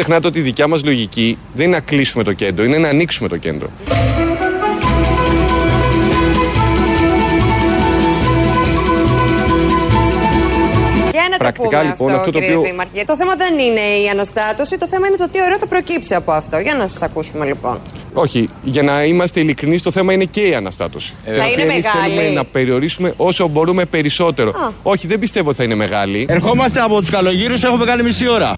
ξεχνάτε ότι η δικιά μας λογική δεν είναι να κλείσουμε το κέντρο, είναι να ανοίξουμε το κέντρο. Πρακτικά λοιπόν αυτό, αυτό το οποίο. Δήμαρχε. Το θέμα δεν είναι η αναστάτωση, το θέμα είναι το τι ωραίο θα προκύψει από αυτό. Για να σας ακούσουμε λοιπόν. Όχι, για να είμαστε ειλικρινείς, το θέμα είναι και η αναστάτωση. Ε, θα είναι μεγάλη. Θέλουμε να περιορίσουμε όσο μπορούμε περισσότερο. Όχι, δεν πιστεύω θα είναι μεγάλη. Ερχόμαστε από τους καλογύρους, έχουμε κάνει μισή ώρα.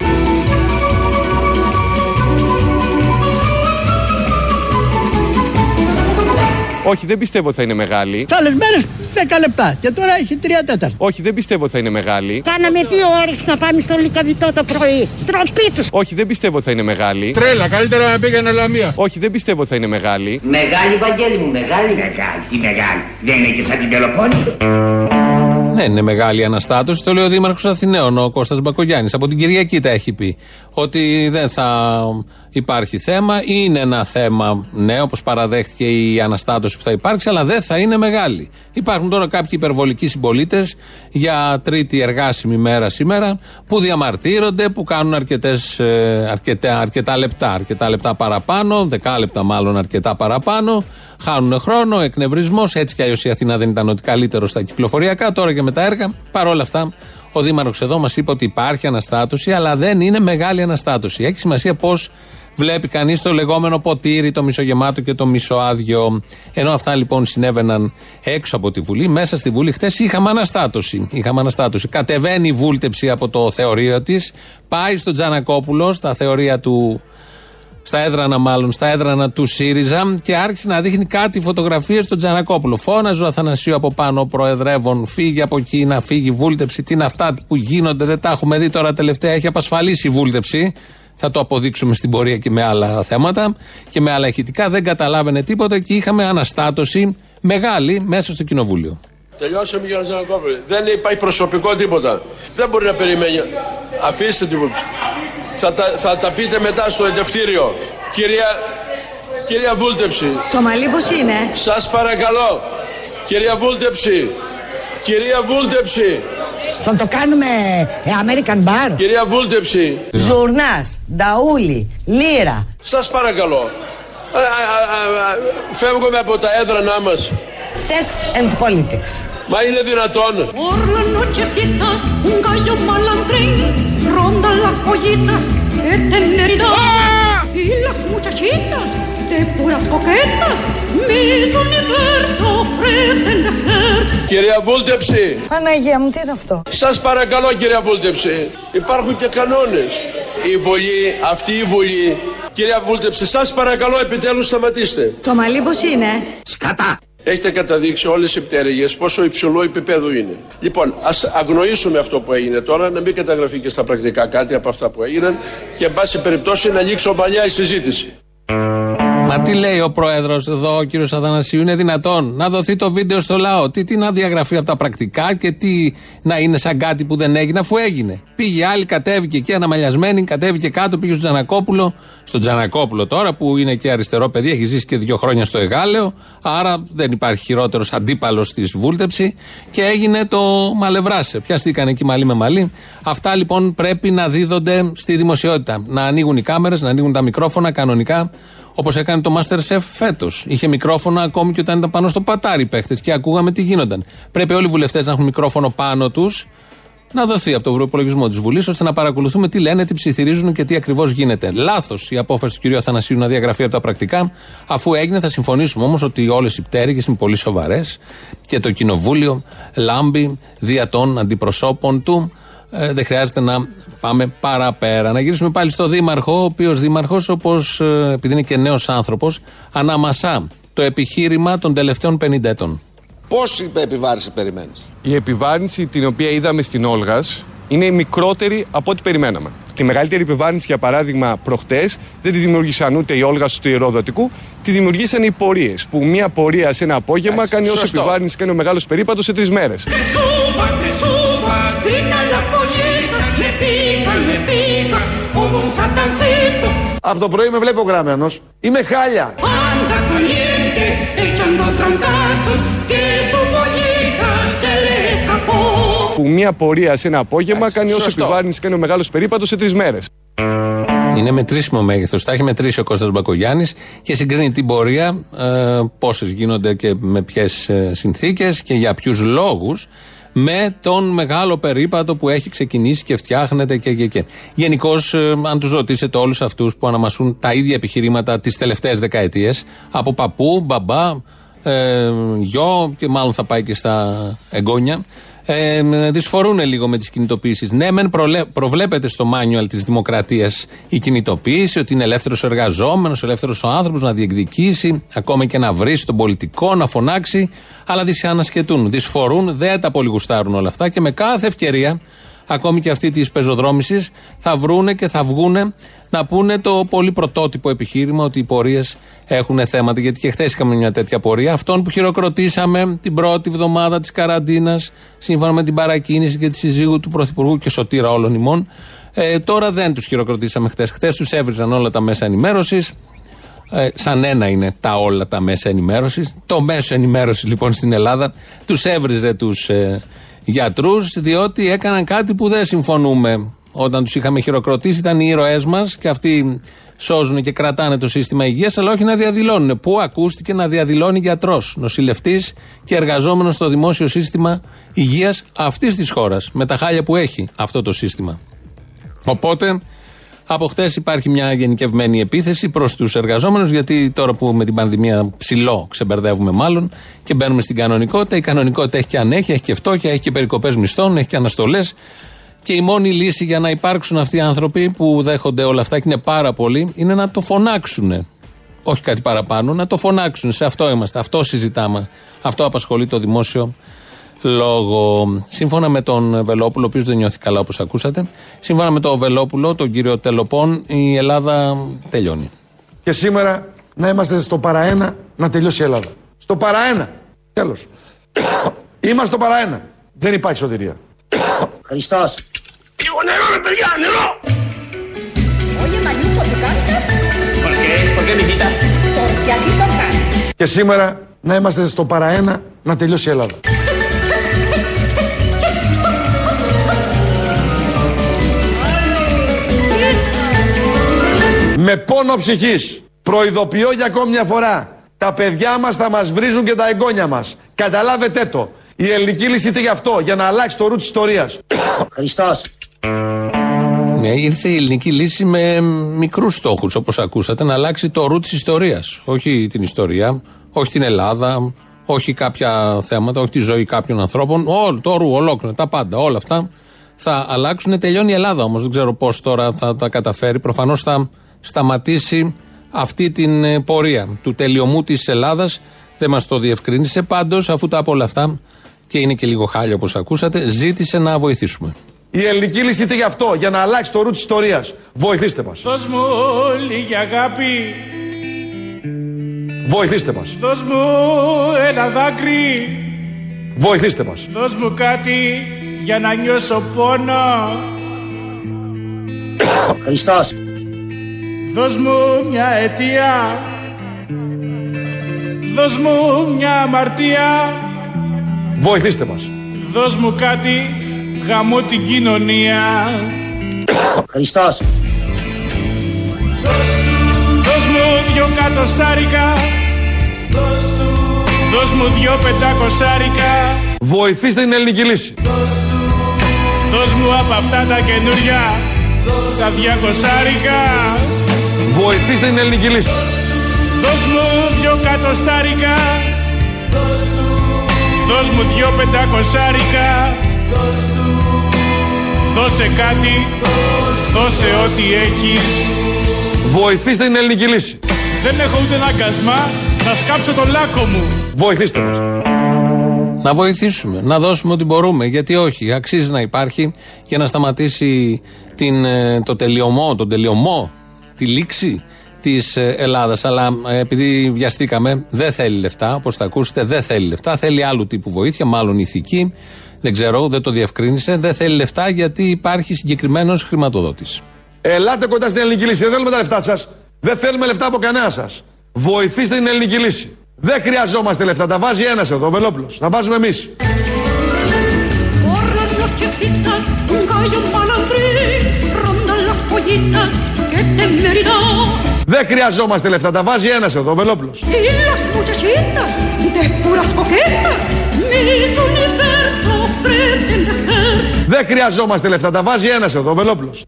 Όχι, δεν πιστεύω θα είναι μεγάλη. Τι άλλε μέρε 10 λεπτά και τώρα έχει 3 τέταρτα. Όχι, δεν πιστεύω θα είναι μεγάλη. Κάναμε δύο ώρες να πάμε στο Λικαβιτό το πρωί. Τροπή τους. Όχι, δεν πιστεύω θα είναι μεγάλη. Τρέλα, καλύτερα να πήγαινε Λαμία. Όχι, δεν πιστεύω θα είναι μεγάλη. Μεγάλη, Βαγγέλη μου, μεγάλη. Μεγάλη, τι μεγάλη. Δεν είναι και σαν την Πελοπόννη. Ναι, είναι μεγάλη αναστάτωση. Το λέει ο Δήμαρχος Αθηναίων, ο Κώστας Μπακογιάννης. Από την Κυριακή τα έχει πει. Ότι δεν θα υπάρχει θέμα. Είναι ένα θέμα, ναι, όπως παραδέχτηκε η αναστάτωση που θα υπάρξει, αλλά δεν θα είναι μεγάλη. Υπάρχουν τώρα κάποιοι υπερβολικοί συμπολίτες για τρίτη εργάσιμη μέρα σήμερα που διαμαρτύρονται, που κάνουν αρκετές, ε, αρκετά, αρκετά λεπτά, αρκετά λεπτά παραπάνω, δεκάλεπτα μάλλον αρκετά παραπάνω. Χάνουν χρόνο, εκνευρισμός. Έτσι κι αλλιώς η Αθήνα δεν ήταν ότι καλύτερο στα κυκλοφοριακά. Τώρα και με τα έργα. Παρ' όλα αυτά, ο Δήμαρχος εδώ μας είπε ότι υπάρχει αναστάτωση, αλλά δεν είναι μεγάλη αναστάτωση. Έχει σημασία πώς βλέπει κανείς το λεγόμενο ποτήρι, το μισογεμάτο και το μισοάδιο. Ενώ αυτά λοιπόν συνέβαιναν έξω από τη Βουλή, μέσα στη Βουλή χθες είχαμε αναστάτωση. Είχαμε αναστάτωση. Κατεβαίνει η βούλτεψη από το θεωρείο της, πάει στον Τζανακόπουλο, στα θεωρία του στα έδρανα μάλλον, στα έδρανα του ΣΥΡΙΖΑ και άρχισε να δείχνει κάτι φωτογραφίες στον Τζανακόπουλο. Φώναζε ο Αθανασίου από πάνω, ο Προεδρεύων, φύγει από εκεί, να φύγει η βούλτεψη. Τι είναι αυτά που γίνονται, δεν τα έχουμε δει τώρα τελευταία. Έχει απασφαλίσει η βούλτεψη. Θα το αποδείξουμε στην πορεία και με άλλα θέματα και με άλλα ηχητικά. Δεν καταλάβαινε τίποτα και είχαμε αναστάτωση μεγάλη μέσα στο κοινοβούλιο. Τελειώσαμε για να Δεν υπάρχει προσωπικό τίποτα. Δεν μπορεί να περιμένει. Αφήστε τη βούλτεψη. Θα τα, θα τα πείτε μετά στο εντευτήριο. Κυρία, κυρία Βούλτεψη. Το μαλλί πώς είναι; Σας παρακαλώ. Κυρία Βούλτεψη. Κυρία Βούλτεψη. Θα το κάνουμε ε, American Bar. Κυρία Βούλτεψη. Ζουρνάς, Νταούλη, Λύρα. Σας παρακαλώ. Φεύγουμε από τα έδρανά μας. Sex and politics. Μα είναι δυνατόν. rondan las pollitas de teneridad y las muchachitas de puras coquetas mis universo pretende ser. Κυρία Βούλτεψη! Παναγία μου τι είναι αυτό; Σας παρακαλώ κυρία Βούλτεψη Υπάρχουν και κανόνες. Η Βουλή, αυτή η Βουλή Κυρία Βούλτεψη σας παρακαλώ επιτέλους σταματήστε. Το μαλλί πως είναι. Σκατά Έχετε καταδείξει όλες οι πτέρυγες πόσο υψηλό επίπεδο είναι. Λοιπόν, ας αγνοήσουμε αυτό που έγινε τώρα, να μην καταγραφεί και στα πρακτικά κάτι από αυτά που έγιναν και, εν πάση περιπτώσει, να λήξει ομαλιά η συζήτηση. Μα τι λέει ο πρόεδρος εδώ, ο κύριος Αθανασίου, είναι δυνατόν να δοθεί το βίντεο στο λαό; Τι, τι να διαγραφεί από τα πρακτικά και τι να είναι σαν κάτι που δεν έγινε, αφού έγινε. Πήγε άλλη, κατέβηκε εκεί αναμαλιασμένη, κατέβηκε κάτω, πήγε στον Τζανακόπουλο. Στον Τζανακόπουλο τώρα που είναι και αριστερό παιδί, έχει ζήσει και δύο χρόνια στο Εγάλεο. Άρα δεν υπάρχει χειρότερος αντίπαλος στη βούλτεψη και έγινε το μαλευράσε. Πιαστήκαν εκεί μαλλί με μαλλί. Αυτά λοιπόν πρέπει να δίδονται στη δημοσιότητα. Να ανοίγουν οι κάμερες, να ανοίγουν τα μικρόφωνα κανονικά Όπως έκανε το Masterchef φέτος. Είχε μικρόφωνο ακόμη και όταν ήταν πάνω στο πατάρι παίχτες και ακούγαμε τι γίνονταν. Πρέπει όλοι οι βουλευτές να έχουν μικρόφωνο πάνω τους να δοθεί από τον προπολογισμό της Βουλής ώστε να παρακολουθούμε τι λένε, τι ψιθυρίζουν και τι ακριβώς γίνεται. Λάθος η απόφαση του κ. Αθανασίου να διαγραφεί από τα πρακτικά. Αφού έγινε, θα συμφωνήσουμε όμως ότι όλες οι πτέρυγες είναι πολύ σοβαρές και το Κοινοβούλιο λάμπει δια των αντιπροσώπων του ε, δεν χρειάζεται να πάμε παραπέρα. Να γυρίσουμε πάλι στο Δήμαρχο, ο οποίος Δήμαρχος, όπως ε, επειδή είναι και νέος άνθρωπος, αναμασά το επιχείρημα των τελευταίων 50 ετών. Πόση επιβάρηση περιμένεις, Η επιβάρυνση την οποία είδαμε στην Όλγας είναι η μικρότερη από ό,τι περιμέναμε. Τη μεγαλύτερη επιβάρυνση, για παράδειγμα, προχτές δεν τη δημιούργησαν ούτε οι Όλγας του Ιερόδοτικού, τη δημιουργήσαν οι πορείες. Που μία πορεία σε ένα απόγευμα κάνει όσο επιβάρυνση κάνει ο μεγάλος περίπατος σε τρεις μέρες. Από το πρωί με βλέπω γραμμένος. Είμαι χάλια. Που μία πορεία σε ένα απόγευμα κάνει όσο επιβάρυνση κάνει ο μεγάλος περίπατος σε τρεις μέρες. Είναι μετρήσιμο μέγεθος. Τα έχει μετρήσει ο Κώστας Μπακογιάννης και συγκρίνει την πορεία, ε, πόσες γίνονται και με ποιες συνθήκες και για ποιους λόγους με τον μεγάλο περίπατο που έχει ξεκινήσει και φτιάχνεται και και και. Γενικώς, ε, αν τους ρωτήσετε όλους αυτούς που αναμασούν τα ίδια επιχειρήματα τις τελευταίες δεκαετίες, από παππού, μπαμπά, ε, γιο και μάλλον θα πάει και στα εγγόνια, ε, δυσφορούν λίγο με τις κινητοποιήσεις. Ναι, μεν προβλέπεται στο μάνιουαλ της δημοκρατίας η κινητοποίηση, ότι είναι ελεύθερος ο εργαζόμενος, ελεύθερος ο άνθρωπος να διεκδικήσει, ακόμα και να βρει τον πολιτικό, να φωνάξει, αλλά δυσανασχετούν. Δυσφορούν, δεν τα πολύ γουστάρουν όλα αυτά και με κάθε ευκαιρία ακόμη και αυτή της πεζοδρόμησης, θα βρούνε και θα βγούνε να πούνε το πολύ πρωτότυπο επιχείρημα ότι οι πορείες έχουν θέματα. Γιατί και χθες είχαμε μια τέτοια πορεία. Αυτόν που χειροκροτήσαμε την πρώτη εβδομάδα της καραντίνας, σύμφωνα με την παρακίνηση και τη συζύγου του Πρωθυπουργού και σωτήρα όλων ημών. Ε, τώρα δεν τους χειροκροτήσαμε χθες. Χθες τους έβριζαν όλα τα μέσα ενημέρωσης. Ε, σαν ένα είναι τα όλα τα μέσα ενημέρωσης. Το μέσο ενημέρωσης λοιπόν στην Ελλάδα τους έβριζε τους ε, γιατρούς, διότι έκαναν κάτι που δεν συμφωνούμε. Όταν τους είχαμε χειροκροτήσει, ήταν οι ήρωές μας και αυτοί σώζουν και κρατάνε το σύστημα υγείας, αλλά όχι να διαδηλώνουν. Πού ακούστηκε να διαδηλώνει γιατρός, νοσηλευτής και εργαζόμενος στο δημόσιο σύστημα υγείας αυτής της χώρας, με τα χάλια που έχει αυτό το σύστημα. Οπότε, από χτες υπάρχει μια γενικευμένη επίθεση προς τους εργαζόμενους, γιατί τώρα που με την πανδημία ψηλό ξεμπερδεύουμε μάλλον και μπαίνουμε στην κανονικότητα, η κανονικότητα έχει και ανέχεια, έχει και φτώχεια, έχει και περικοπές μισθών, έχει και αναστολές. Και η μόνη λύση για να υπάρξουν αυτοί οι άνθρωποι που δέχονται όλα αυτά και είναι πάρα πολλοί είναι να το φωνάξουν. Όχι κάτι παραπάνω, να το φωνάξουν. Σε αυτό είμαστε. Αυτό συζητάμε. Αυτό απασχολεί το δημόσιο λόγο. Σύμφωνα με τον Βελόπουλο, ο οποίος δεν νιώθει καλά όπως ακούσατε, σύμφωνα με τον Βελόπουλο, τον κύριο Τελοπών, η Ελλάδα τελειώνει. Και σήμερα να είμαστε στο παραένα να τελειώσει η Ελλάδα. Στο παραένα. Τέλος. είμαστε στο παραένα. Δεν υπάρχει σωτηρία. Χριστός. Λίγο νερό ρε παιδιά, νερό! Oye, Mayuco, ¿tú cantas? ¿Por qué? ¿Por qué, mijita? Porque aquí tocan. Και σήμερα να είμαστε στο παραένα να τελειώσει η Ελλάδα. Με πόνο ψυχής προειδοποιώ για ακόμη μια φορά τα παιδιά μας θα μας βρίζουν και τα εγγόνια μας. Καταλάβετε το. Η ελληνική λύση είτε γι' αυτό, για να αλλάξει το ρου της ιστορίας. Χριστός. Ναι, ήρθε η ελληνική λύση με μικρούς στόχους, όπως ακούσατε, να αλλάξει το ρου της ιστορίας. Όχι την ιστορία, όχι την Ελλάδα, όχι κάποια θέματα, όχι τη ζωή κάποιων ανθρώπων. Όλο το ρου, ολόκληρο, τα πάντα, όλα αυτά θα αλλάξουν. Τελειώνει η Ελλάδα όμως. Δεν ξέρω πώς τώρα θα τα καταφέρει. Προφανώς θα σταματήσει αυτή την ε, πορεία του τελειωμού της Ελλάδας. Δεν μας το διευκρίνησε. Πάντως, αφού τα από όλα αυτά και είναι και λίγο χάλια όπως ακούσατε, ζήτησε να βοηθήσουμε. Η ελληνική λύση είτε γι' αυτό, για να αλλάξει το ρου της ιστορίας. Βοηθήστε μας. Δώσ' μου λίγη αγάπη Βοηθήστε μας. Δώσ' μου ένα δάκρυ Βοηθήστε μας. Δώσ' μου κάτι για να νιώσω πόνο Χριστός. Δώσ' μου μια αιτία. Δώσ' μου μια αμαρτία. Βοηθήστε μας. Δώσ' μου κάτι γαμώ την κοινωνία. Χριστός. Δώσ' μου δυο κατοστάρικα. Δώσ' μου δυο πεντακοσάρικα. Βοηθήστε την ελληνική λύση. Δώσ' μου από αυτά τα καινούρια. Τα διακοσάρικα Βοηθήστε την ελληνική λύση. Δώσ' μου δυο κατοστάρικα Δώσ' μου δυο πεντακοσάρικα Δώσε κάτι Δώσε ό,τι έχεις Βοηθήστε την ελληνική λύση. Δεν έχω ούτε ένα αγκασμά Να σκάψω το λάκκο μου Βοηθήστε μας. Να βοηθήσουμε, να δώσουμε ό,τι μπορούμε. Γιατί όχι, αξίζει να υπάρχει για να σταματήσει την, ε, το τελειωμό, τον τελειωμό, τη λήξη της Ελλάδας. Αλλά ε, επειδή βιαστήκαμε, δεν θέλει λεφτά, όπως θα ακούσετε, δεν θέλει λεφτά. Θέλει άλλου τύπου βοήθεια, μάλλον ηθική. Δεν ξέρω, δεν το διευκρίνησε. Δεν θέλει λεφτά γιατί υπάρχει συγκεκριμένος χρηματοδότης. Ελάτε κοντά στην ελληνική λύση. Δεν θέλουμε τα λεφτά σας. Δεν θέλουμε λεφτά από κανένα σας. Βοηθήστε την ελληνική λύση. Δεν χρειαζόμαστε λεφτά. Τα βάζει ένας εδώ, ο Βελόπουλος. Τα βάζουμε εμείς. Por las nochecitas, un gallo malandrín ronda las pollitas que te merita. Δεν χρειαζόμαστε λεφτά, τα βάζει ένας εδώ, ο Βελόπουλος. Y las muchachitas de puras coquetas, mis universo pretende ser. Δεν χρειαζόμαστε λεφτά, τα βάζει ένας εδώ, ο Βελόπουλος.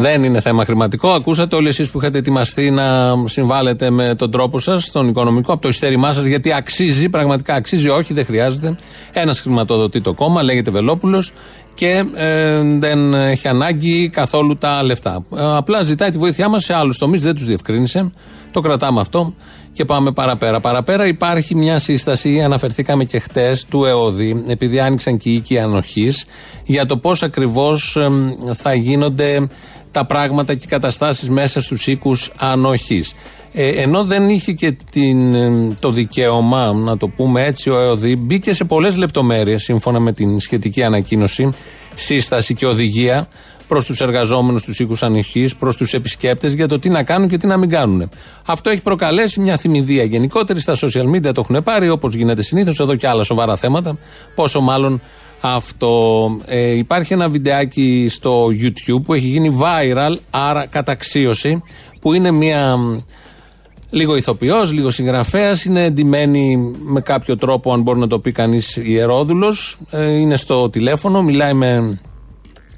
Δεν είναι θέμα χρηματικό. Ακούσατε όλοι εσείς που είχατε ετοιμαστεί να συμβάλλετε με τον τρόπο σας, τον οικονομικό, από το ειστέρημά σας, γιατί αξίζει, πραγματικά αξίζει. Όχι, δεν χρειάζεται. Ένας χρηματοδοτεί το κόμμα, λέγεται Βελόπουλος και ε, δεν έχει ανάγκη καθόλου τα λεφτά. Ε, απλά ζητάει τη βοήθειά μας σε άλλους τομείς, δεν τους διευκρίνησε. Το κρατάμε αυτό και πάμε παραπέρα. Παραπέρα υπάρχει μια σύσταση, αναφερθήκαμε και χτες, του ΕΟΔΗ, επειδή άνοιξαν και οι οίκοι ανοχής, για το πώς ακριβώς θα γίνονται τα πράγματα και οι καταστάσεις μέσα στους οίκους ανοχής. Ε, ενώ δεν είχε και την, ε, το δικαίωμα, να το πούμε έτσι, ο ΕΟΔΗ μπήκε σε πολλές λεπτομέρειες σύμφωνα με την σχετική ανακοίνωση, σύσταση και οδηγία προς τους εργαζόμενους τους οίκους ανοχή, προς τους επισκέπτες για το τι να κάνουν και τι να μην κάνουν. Αυτό έχει προκαλέσει μια θυμηδία γενικότερη. Στα social media το έχουν πάρει όπως γίνεται συνήθως, εδώ και άλλα σοβαρά θέματα. Πόσο μάλλον αυτό. Ε, υπάρχει ένα βιντεάκι στο YouTube που έχει γίνει viral, άρα καταξίωση, που είναι μια λίγο ηθοποιός, λίγο συγγραφέας, είναι εντυμένη με κάποιο τρόπο, αν μπορεί να το πει κανείς, ιερόδουλο. Ε, είναι στο τηλέφωνο, μιλάει με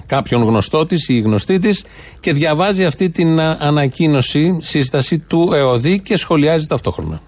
κάποιον γνωστό της ή γνωστή της και διαβάζει αυτή την ανακοίνωση, σύσταση του ΕΟΔΗ και σχολιάζει ταυτόχρονα.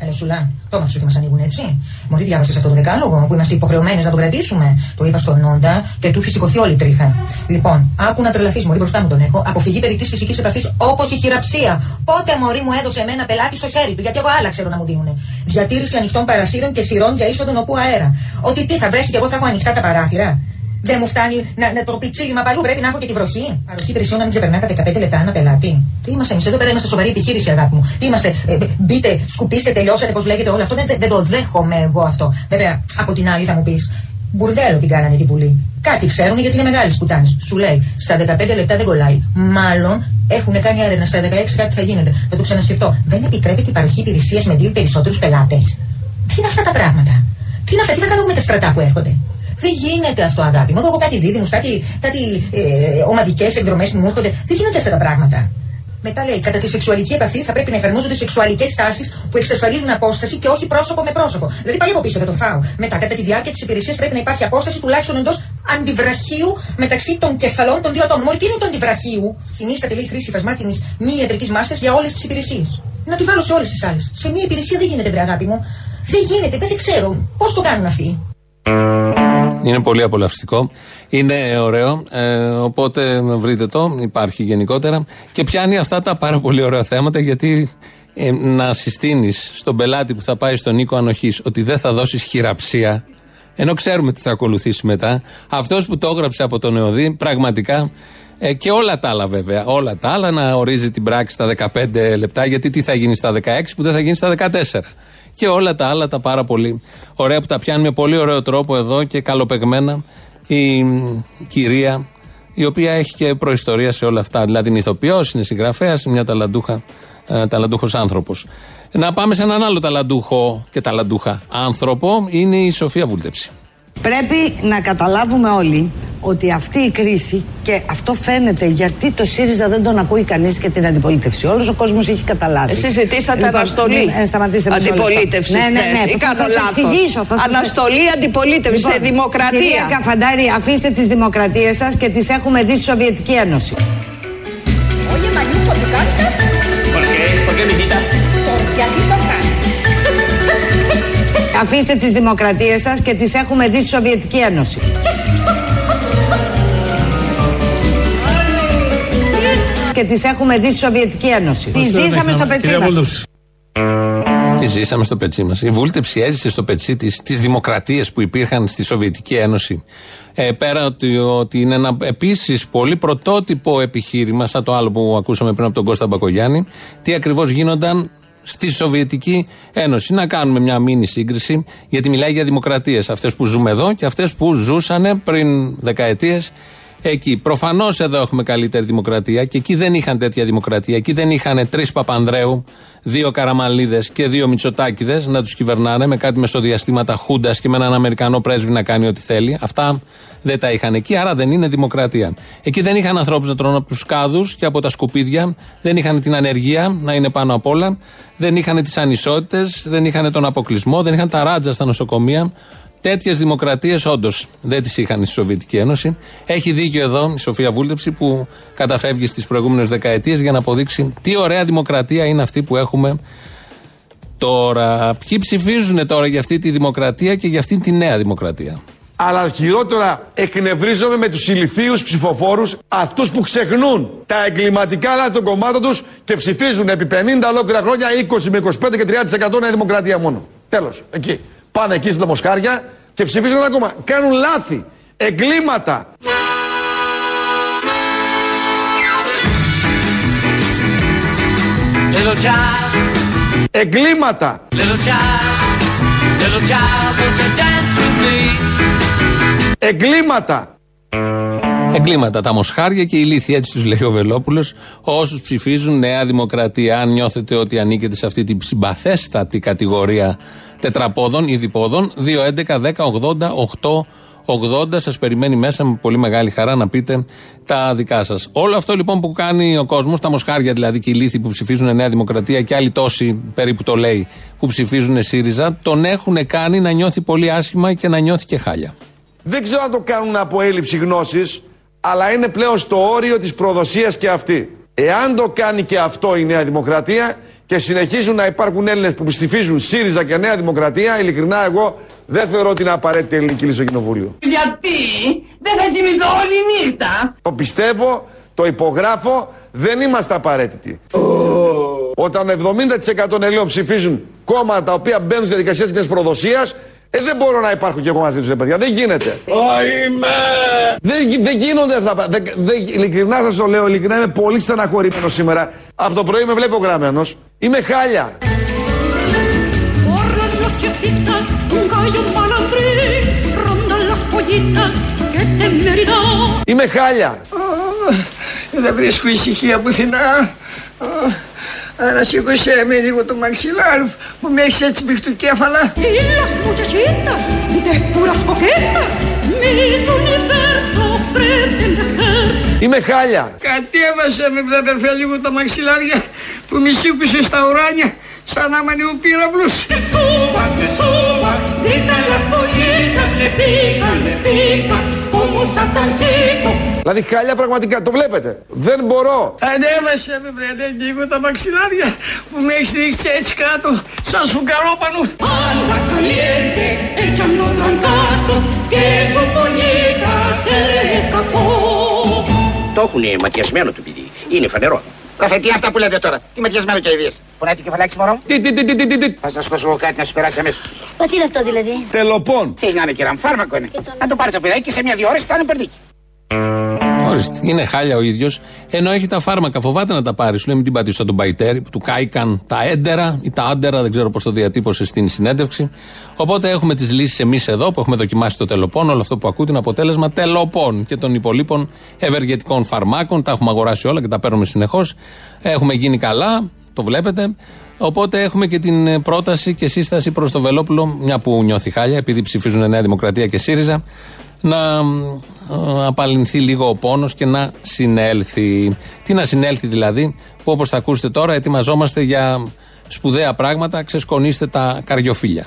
Έλα Σουλά, το έμαθε ότι μας ανοίγουν έτσι. Μωρή διάβασες αυτό το δεκάλογο που είμαστε υποχρεωμένοι να τον κρατήσουμε. Το είπα στον Νόντα και του έχει σηκωθεί όλη η τρίχα. Λοιπόν, άκου να τρελαθείς, Μωρή μπροστά μου τον έχω. Αποφυγή περί της φυσικής επαφής όπως η χειραψία. Πότε Μωρή μου έδωσε εμένα πελάτη στο χέρι του, γιατί εγώ άλλα ξέρω να μου δίνουνε. Διατήρηση ανοιχτών παραθύρων και σειρών για είσοδο νοπού αέρα. Ότι τι θα βρέχει και εγώ θα έχω ανοιχτά τα παράθυρα. Δεν μου φτάνει να, να το πιτσίλημα παλού, πρέπει να έχω και τη βροχή. Παροχή υπηρεσιών να μην ξεπερνά τα 15 λεπτά ένα πελάτη. Τι είμαστε εμείς εδώ πέρα, είμαστε σοβαρή επιχείρηση, αγάπη μου. Τι είμαστε, ε, μπείτε, σκουπίστε, τελειώσατε, πώς λέγεται όλο αυτό. Δεν, δεν, το δέχομαι εγώ αυτό. Βέβαια, από την άλλη θα μου πεις, μπουρδέλο την κάνανε τη Βουλή. Κάτι ξέρουν γιατί είναι μεγάλη κουτάνε. Σου λέει, στα 15 λεπτά δεν κολλάει. Μάλλον έχουν κάνει έρευνα στα 16 κάτι θα γίνεται. Θα το ξανασκεφτώ. Δεν επιτρέπεται η παροχή υπηρεσίας με δύο περισσότερους πελάτες. Τι είναι αυτά τα πράγματα; Τι είναι αυτά, τι θα κάνουμε με τα στρατά που έρχονται; Δεν γίνεται αυτό, αγάπη μου. Εδώ έχω κάτι δίδυμους, κάτι, κάτι ε, ομαδικές εκδρομές που μου έρχονται. Δεν γίνονται αυτά τα πράγματα. Μετά λέει, κατά τη σεξουαλική επαφή θα πρέπει να εφαρμόζονται σεξουαλικές τάσει που εξασφαλίζουν απόσταση και όχι πρόσωπο με πρόσωπο. Δηλαδή πάλι από πίσω θα το φάω. Μετά, κατά τη διάρκεια της υπηρεσίας πρέπει να υπάρχει απόσταση τουλάχιστον εντός αντιβραχίου μεταξύ των κεφαλών των δύο ατόμων. Μόλι τι είναι το αντιβραχίου, συνίσταται λέει χρήση φασμάτινης μη ιατρικής μάσκα για όλες τις υπηρεσίες. Να τη βάλω σε όλες τις άλλες. Σε μία υπηρεσία δεν γίνεται, βρε αγάπη μου. Δεν γίνεται, δεν ξέρω. Πώς το κάνουν αυτοί; Είναι πολύ απολαυστικό. Είναι ωραίο. Ε, οπότε βρείτε το. Υπάρχει γενικότερα. Και πιάνει αυτά τα πάρα πολύ ωραία θέματα γιατί ε, να συστήνεις στον πελάτη που θα πάει στον οίκο ανοχής ότι δεν θα δώσεις χειραψία. Ενώ ξέρουμε τι θα ακολουθήσει μετά. Αυτός που το έγραψε από τον ΕΟΔΗ πραγματικά. Ε, και όλα τα άλλα βέβαια. Όλα τα άλλα να ορίζει την πράξη στα 15 λεπτά. Γιατί τι θα γίνει στα 16 που δεν θα γίνει στα 14 και όλα τα άλλα τα πάρα πολύ ωραία που τα πιάνει με πολύ ωραίο τρόπο εδώ και καλοπεγμένα η κυρία η οποία έχει και προϊστορία σε όλα αυτά. Δηλαδή είναι ηθοποιός, είναι συγγραφέας, μια ταλαντούχα, ε, ταλαντούχος άνθρωπος. Να πάμε σε έναν άλλο ταλαντούχο και ταλαντούχα άνθρωπο, είναι η Σοφία Βούλτεψη. Πρέπει να καταλάβουμε όλοι ότι αυτή η κρίση και αυτό φαίνεται γιατί το ΣΥΡΙΖΑ δεν τον ακούει κανείς και την αντιπολίτευση. Όλος ο κόσμος έχει καταλάβει. Συζητήσατε λοιπόν, αναστολή. Ναι, σταματήστε αντιπολίτευσης. Ναι, ναι, ναι. Ή κάνω λάθος. Αναστολή αντιπολίτευσης λοιπόν, σε δημοκρατία. Κυρία Καφαντάρη, αφήστε τις δημοκρατίες σας και τις έχουμε δει στη Σοβιετική Ένωση. Oye, Mayuco, Αφήστε τις δημοκρατίες σας και τις έχουμε δει στη Σοβιετική Ένωση. και τις έχουμε δει στη Σοβιετική Ένωση. Τις ζήσαμε στο πετσί μας. Τη ζήσαμε στο πετσί μας. Η βούλτεψη έζησε στο πετσί της τις δημοκρατίες που υπήρχαν στη Σοβιετική Ένωση. Ε, πέρα ότι, ότι είναι ένα επίσης πολύ πρωτότυπο επιχείρημα, σαν το άλλο που ακούσαμε πριν από τον Κώστα Μπακογιάννη, τι ακριβώς γίνονταν στη Σοβιετική Ένωση. Να κάνουμε μια μήνυ σύγκριση, γιατί μιλάει για δημοκρατίες. Αυτές που ζούμε εδώ και αυτές που ζούσαν πριν δεκαετίες εκεί. Προφανώς εδώ έχουμε καλύτερη δημοκρατία και εκεί δεν είχαν τέτοια δημοκρατία. Εκεί δεν είχαν τρεις Παπανδρέου, δύο Καραμαλίδες και δύο Μητσοτάκηδες να τους κυβερνάνε με κάτι μεσοδιαστήματα Χούντας και με έναν Αμερικανό πρέσβη να κάνει ό,τι θέλει. Αυτά δεν τα είχαν εκεί, άρα δεν είναι δημοκρατία. Εκεί δεν είχαν ανθρώπους να τρώνε από τους κάδου και από τα σκουπίδια, δεν είχαν την ανεργία να είναι πάνω απ' όλα, δεν είχαν τις ανισότητες, δεν είχαν τον αποκλεισμό, δεν είχαν τα ράτζα στα νοσοκομεία. Τέτοιες δημοκρατίες όντως δεν τις είχαν στη Σοβιετική Ένωση. Έχει δίκιο εδώ η Σοφία Βούλτεψη που καταφεύγει στις προηγούμενες δεκαετίες για να αποδείξει τι ωραία δημοκρατία είναι αυτή που έχουμε τώρα. Ποιοι ψηφίζουν τώρα για αυτή τη δημοκρατία και για αυτή τη νέα δημοκρατία; Αλλά χειρότερα εκνευρίζομαι με τους ηλικίους ψηφοφόρους αυτούς που ξεχνούν τα εγκληματικά λάθη των κομμάτων τους και ψηφίζουν επί 50 ολόκληρα χρόνια 20 με 25 και 30% νέα δημοκρατία μόνο. Τέλος. Εκεί. Πάνε εκεί στα μοσχάρια και ψηφίζουν ακόμα. Κάνουν λάθη. Εγκλήματα. Εγκλήματα. Εγκλήματα. Εγκλήματα, τα μοσχάρια και η λύθη, έτσι τους λέει ο Βελόπουλος. Όσους ψηφίζουν Νέα Δημοκρατία, αν νιώθετε ότι ανήκετε σε αυτή την συμπαθέστατη κατηγορία τετραπόδων ή διπόδων, 2.11.10.80.880 σας περιμένει μέσα με πολύ μεγάλη χαρά να πείτε τα δικά σας. Όλο αυτό λοιπόν που κάνει ο κόσμος, τα μοσχάρια δηλαδή και οι λύθοι που ψηφίζουν Νέα Δημοκρατία και άλλοι τόσοι περίπου το λέει που ψηφίζουν ΣΥΡΙΖΑ, τον έχουν κάνει να νιώθει πολύ άσχημα και να νιώθει και χάλια. Δεν ξέρω αν το κάνουν από έλλειψη γνώσης, αλλά είναι πλέον στο όριο της προδοσίας και αυτή. Εάν το κάνει και αυτό η Νέα Δημοκρατία και συνεχίζουν να υπάρχουν Έλληνες που ψηφίζουν ΣΥΡΙΖΑ και Νέα Δημοκρατία, ειλικρινά εγώ δεν θεωρώ ότι είναι απαραίτητη η ελληνική λύση στο Κοινοβούλιο. Γιατί δεν θα κοιμηθώ όλη νύχτα. Το πιστεύω, το υπογράφω, δεν είμαστε απαραίτητοι. Όταν 70% Ελλήνων ψηφίζουν κόμματα τα οποία μπαίνουν στη διαδικασία της μιας προδοσίας, ε, δεν μπορώ να υπάρχω κι εγώ μαζί τους, παιδιά. Δεν γίνεται. Δεν, δεν γίνονται αυτά. Δεν, δεν, ειλικρινά σας το λέω, ειλικρινά είμαι πολύ στεναχωρημένος σήμερα. Από το πρωί με βλέπω γραμμένος. Είμαι χάλια. Είμαι χάλια. Δεν βρίσκω ησυχία πουθενά. Ανασήκωσέ με λίγο το μαξιλάρι που με έχεις έτσι μπιχτουκέφαλα. las muchachitas de puras coquetas, mis universo pretende ser. Είμαι χάλια. Κατέβασε με βραδερφέ λίγο τα μαξιλάρια που με σήκωσε στα ουράνια σαν να είναι ο πύραυλος. Que suban, que suban, gritan las pollitas, me pican, me pican, como satancito. Δηλαδή χάλια πραγματικά, το βλέπετε. Δεν μπορώ. Ανέβασε με βρε λίγο τα μαξιλάρια που με έχεις ρίξει έτσι κάτω σαν σφουγγαρόπανο. Anda caliente, echando trancazos, que su pollita se le escapó. Το έχουν ματιασμένο το παιδί. Είναι φανερό. Καφέ, τι αυτά που λέτε τώρα; Τι ματιασμένο και ιδίες. Πονάει το κεφαλάκι, μωρό μου. Τι, τι, τι, τι, τι, τι, τι. Θα σου δώσω κάτι να σου περάσει αμέσως. Μα τι είναι αυτό δηλαδή; Τελοπών. Θες να είναι κύρα μου, φάρμακο είναι. Αν το πάρει το παιδάκι και σε μια-δυο ώρες θα είναι περδίκι. Ορίστε. Είναι χάλια ο ίδιος, ενώ έχει τα φάρμακα. Φοβάται να τα πάρει. Σου λέει: Μην την πατήσω τον Παϊτέρη που του κάηκαν τα έντερα ή τα άντερα, δεν ξέρω πώς το διατύπωσε στην συνέντευξη. Οπότε έχουμε τις λύσεις εμείς εδώ που έχουμε δοκιμάσει το τελοπών. Όλο αυτό που ακούτε είναι αποτέλεσμα τελοπών και των υπολείπων ευεργετικών φαρμάκων. Τα έχουμε αγοράσει όλα και τα παίρνουμε συνεχώς. Έχουμε γίνει καλά, το βλέπετε. Οπότε έχουμε και την πρόταση και σύσταση προς το Βελόπουλο, μια που νιώθει χάλια, επειδή ψηφίζουν Νέα Δημοκρατία και ΣΥΡΙΖΑ, να ε, απαλληλθεί λίγο ο πόνος και να συνέλθει. Τι να συνέλθει δηλαδή, που όπως θα ακούσετε τώρα ετοιμαζόμαστε για σπουδαία πράγματα, ξεσκονίστε τα καριοφίλια.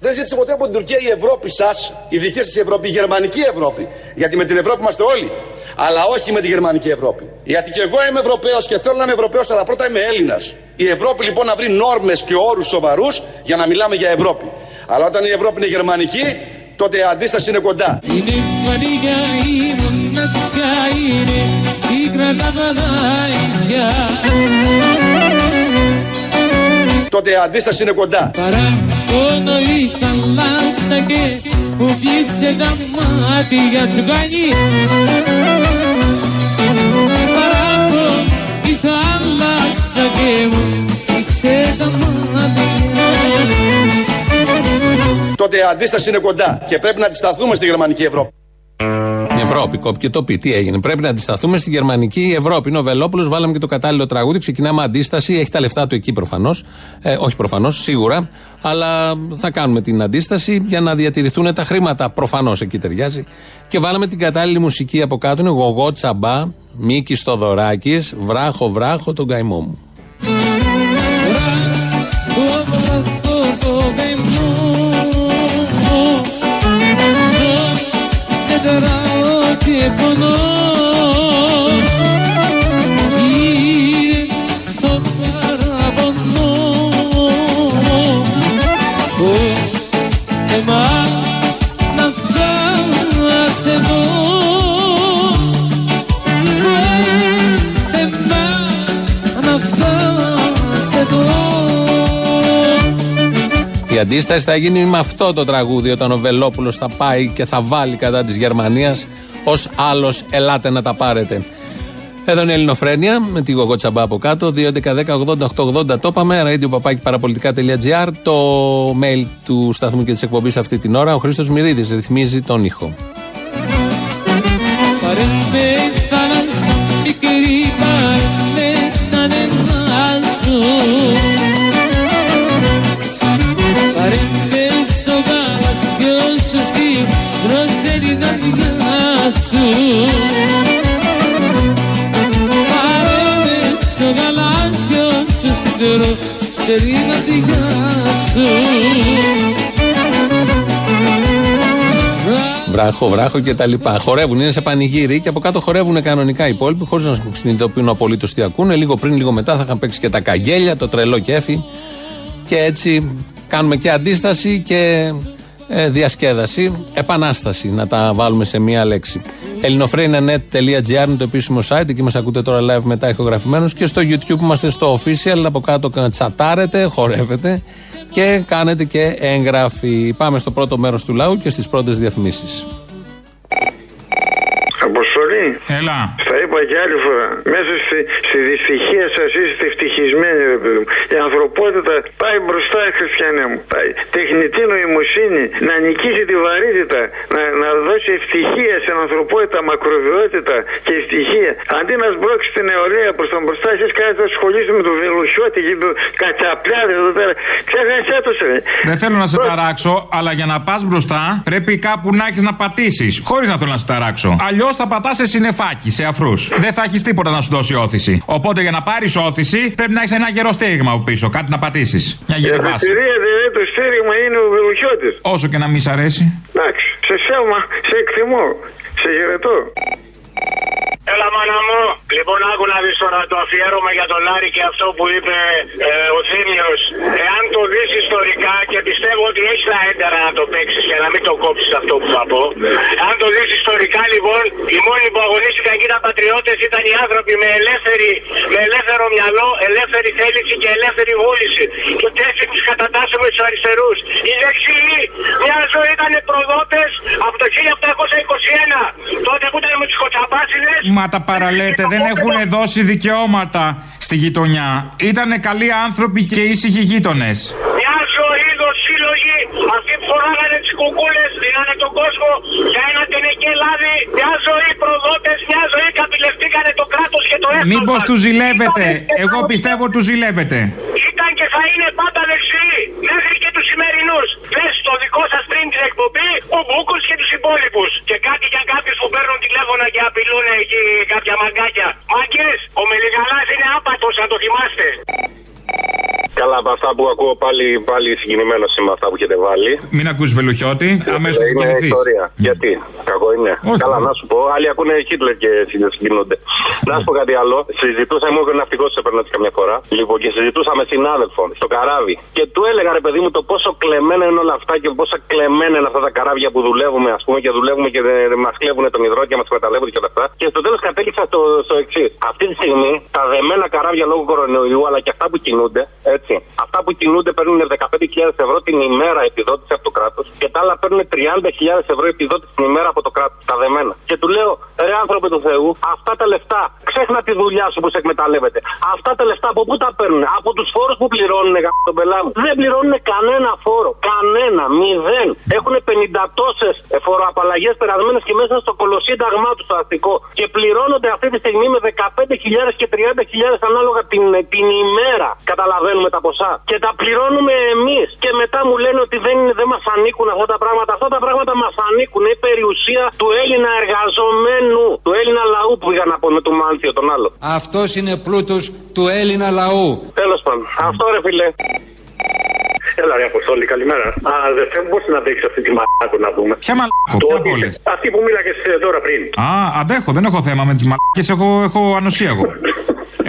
Δεν ζήτησε ποτέ από την Τουρκία η Ευρώπη σας, η δική σας Ευρώπη, η γερμανική Ευρώπη. Γιατί με την Ευρώπη είμαστε όλοι. Αλλά όχι με τη γερμανική Ευρώπη. Γιατί και εγώ είμαι Ευρωπαίος και θέλω να είμαι Ευρωπαίος, αλλά πρώτα είμαι Έλληνας. Η Ευρώπη λοιπόν να βρει νόρμες και όρους σοβαρούς για να μιλάμε για Ευρώπη. Αλλά όταν η Ευρώπη είναι γερμανική, τότε η αντίσταση είναι κοντά. Τότε η αντίσταση είναι κοντά. Παραπονό η θάλασσα και που πλήξε τα μάτια τσουκάνι Παραπονό η θάλασσα και μου πλήξε τα μάτια Τότε η αντίσταση είναι κοντά και πρέπει να αντισταθούμε στη γερμανική Ευρώπη. Μια Ευρώπη. Κόπηκε το πει. Τι έγινε. Πρέπει να αντισταθούμε στη γερμανική Ευρώπη. Είναι ο Βελόπουλο, βάλαμε και το κατάλληλο τραγούδι. Ξεκινάμε αντίσταση. Έχει τα λεφτά του εκεί προφανώ. Ε, όχι προφανώ, σίγουρα. Αλλά θα κάνουμε την αντίσταση για να διατηρηθούν τα χρήματα. Προφανώ εκεί ταιριάζει. Και βάλαμε την κατάλληλη μουσική από κάτω. Είναι γογό τσαμπά, Μίκη Στοδωράκη, βράχο βράχο τον καημό μου. Και πονώ Η αντίσταση θα γίνει με αυτό το τραγούδι όταν ο Βελόπουλος θα πάει και θα βάλει κατά της Γερμανίας ως άλλος ελάτε να τα πάρετε. Εδώ είναι η Ελληνοφρένεια με τη Γογό Τσαμπά από κάτω. 2.11.10.80.880 το είπαμε. Radio παπάκι παραπολιτικά.gr. Το mail του σταθμού και της εκπομπής αυτή την ώρα. Ο Χρήστος Μυρίδης ρυθμίζει τον ήχο. Παρέμβε σου Παρέμβε στο γαλάζιο σου στη δροσερή καρδιά σου Βράχο, βράχο και τα λοιπά. Χορεύουν, είναι σε πανηγύρι και από κάτω χορεύουν κανονικά οι υπόλοιποι, χωρίς να συνειδητοποιούν απολύτως τι ακούνε. Λίγο πριν, λίγο μετά θα είχαν παίξει και τα καγγέλια, το τρελό κέφι. Και έτσι κάνουμε και αντίσταση και ε, διασκέδαση, επανάσταση, να τα βάλουμε σε μία λέξη. ελληνοφρένια.net.gr είναι το επίσημο site, εκεί μας ακούτε τώρα live μετά ηχογραφημένους και στο YouTube που είμαστε στο official, από κάτω τσατάρετε, χορεύετε και κάνετε και εγγραφή. Πάμε στο πρώτο μέρος του λαού και στις πρώτες διαφημίσεις. Αποστολή. Έλα. Στα είπα και άλλη φορά. Μέσα στη, στη δυστυχία σας είστε ευτυχισμένοι, ρε παιδί μου. Η ανθρωπότητα πάει μπροστά, χριστιανέ μου. Πάει. Τεχνητή νοημοσύνη να νικήσει τη βαρύτητα, να, να δώσει ευτυχία στην ανθρωπότητα, μακροβιότητα και ευτυχία. Αντί να σμπρώξει την νεολαία προς τα μπροστά, εσείς κάνετε να ασχολείστε με τον Βελουχιώτη και τον Κατσαπλάδε εδώ πέρα. Ξέχασέ το, ρε. Δεν θέλω να σε ταράξω, αλλά για να πας μπροστά πρέπει κάπου να έχεις να πατήσεις. Χωρίς να θέλω να σε ταράξω. Αλλιώς θα πατάς σε συννεφάκι, σε αφρούς. Δεν θα έχεις τίποτα να σου δώσει όθηση. Οπότε για να πάρεις όθηση πρέπει να έχεις ένα γερό στήριγμα από πίσω, κάτι να πατήσεις. Μια Η γερή βάση. αφετηρία δηλαδή το στήριγμα είναι ο Βελουχιώτης. Όσο και να μη σ' αρέσει. Εντάξει, σε σέλμα, σε εκτιμώ, σε χαιρετώ. Έλα μάνα μου. Λοιπόν, άκου να δεις τώρα το αφιέρωμα για τον Άρη και αυτό που είπε ε, ο Θήμιος. Εάν το δεις ιστορικά και πιστεύω ότι έχεις τα έντερα να το παίξεις και να μην το κόψεις αυτό που θα πω. Αν το δεις ιστορικά λοιπόν, οι μόνοι που αγωνίστηκαν εκεί τα πατριώτες ήταν οι άνθρωποι με, ελεύθερη, με ελεύθερο μυαλό, ελεύθερη θέληση και ελεύθερη βούληση. Και ότι έτσι τους κατατάσσουμε τους αριστερούς. Οι δεξιοί μια ζωή ήταν προδότες από το 1721. Τότε που ήταν με τους κοτσαπάσιδες Μα τα παραλέτε, δεν έχουν δώσει δικαιώματα στη γειτονιά. Ήτανε καλοί άνθρωποι και ήσυχοι γείτονες. Μια ζωή δοσύλλογοι, αυτοί που φοράγανε τις κουκούλες, δίνανε τον κόσμο για ένα τενεκέ λάδι. Μια ζωή προδότες, μια ζωή καπηλευτήκανε το κράτος και το έθνος. Μήπως μας. τους ζηλεύετε; Ήταν και Εγώ θα- πιστεύω τους ζηλεύετε. Ήταν και θα είναι πάντα δεξιοί. Μέχρι και τους σημερινούς. Θε το δικό σας πριν την εκπομπή, ο Μπούκος και τους υπόλοιπους. Και κάτι για κάποιους που παίρνουν τηλέφωνα και απειλούν εκεί κάποια μαγκάκια. Μάγκες, ο Μελιγαλάς είναι άπατος, να το θυμάστε. Καλά, από αυτά που ακούω πάλι, πάλι συγκινημένο είμαι με αυτά που έχετε βάλει. Μην ακούς βελουχιώτη, αμέσως θα είναι συγκινηθεί. ιστορία. Γιατί, κακό είναι. Όχι. Καλά, να σου πω. Άλλοι ακούνε Χίτλερ και συ- συγκινούνται. να σου πω κάτι άλλο. Συζητούσα, ήμουν και ναυτικός σε έπαιρνα καμιά φορά. Λοιπόν, και συζητούσα με συνάδελφο στο καράβι. Και του έλεγα, ρε παιδί μου, το πόσο κλεμμένα είναι όλα αυτά και πόσο κλεμμένα είναι αυτά τα καράβια που δουλεύουμε, ας πούμε, και δουλεύουμε και μας κλέβουν τον υδρό και μας εκμεταλλεύονται και όλα αυτά. Και στο τέλος κατέληξα στο, στο εξής. Αυτή τη στιγμή τα δεμένα καράβια λόγω κορονοϊού, αλλά και αυτά που κινούνται, έτσι. Αυτά που κινούνται παίρνουν 15.000 ευρώ την ημέρα επιδότηση από το κράτος και τα άλλα παίρνουν 30.000 ευρώ επιδότηση την ημέρα από το κράτος. Τα δεμένα. Και του λέω, ρε άνθρωπε του Θεού, αυτά τα λεφτά, ξέχνα τη δουλειά σου που σε εκμεταλλεύεται. Αυτά τα λεφτά από πού τα παίρνουν, από τους φόρους που πληρώνουν, γα τον πελά μου. Δεν πληρώνουν κανένα φόρο. Κανένα. Κανένα, μηδέν. Έχουν 50 τόσε φοροαπαλλαγές περασμένες και μέσα στο κολοσύνταγμά τους στο αστικό. Και πληρώνονται αυτή τη στιγμή με 15.000 και 30.000 ανάλογα την, την ημέρα. Καταλαβαίνουμε τα ποσά. Και τα πληρώνουμε εμείς. Και μετά μου λένε ότι δεν, δεν μας ανήκουν αυτά τα πράγματα. Αυτά τα πράγματα μας ανήκουν. Είναι περιουσία του Έλληνα εργαζομένου. Του Έλληνα λαού που πήγα να πω με του Μάνθιο τον άλλο. Αυτός είναι πλούτος του Έλληνα λαού. Τέλος πάντων. Αυτό ρε φιλέ. Έλα, ρε Αποστόλη, καλημέρα. Α, δεν θέλω πώς να δείξει αυτή τη μαλάκο να πούμε. Ποια μαλάκο, Το ποια ότι- πόλη. Αυτή που μίλαγες τώρα πριν. Α, αντέχω, δεν έχω θέμα με τις μαλάκες, έχω, έχω ανοσία εγώ.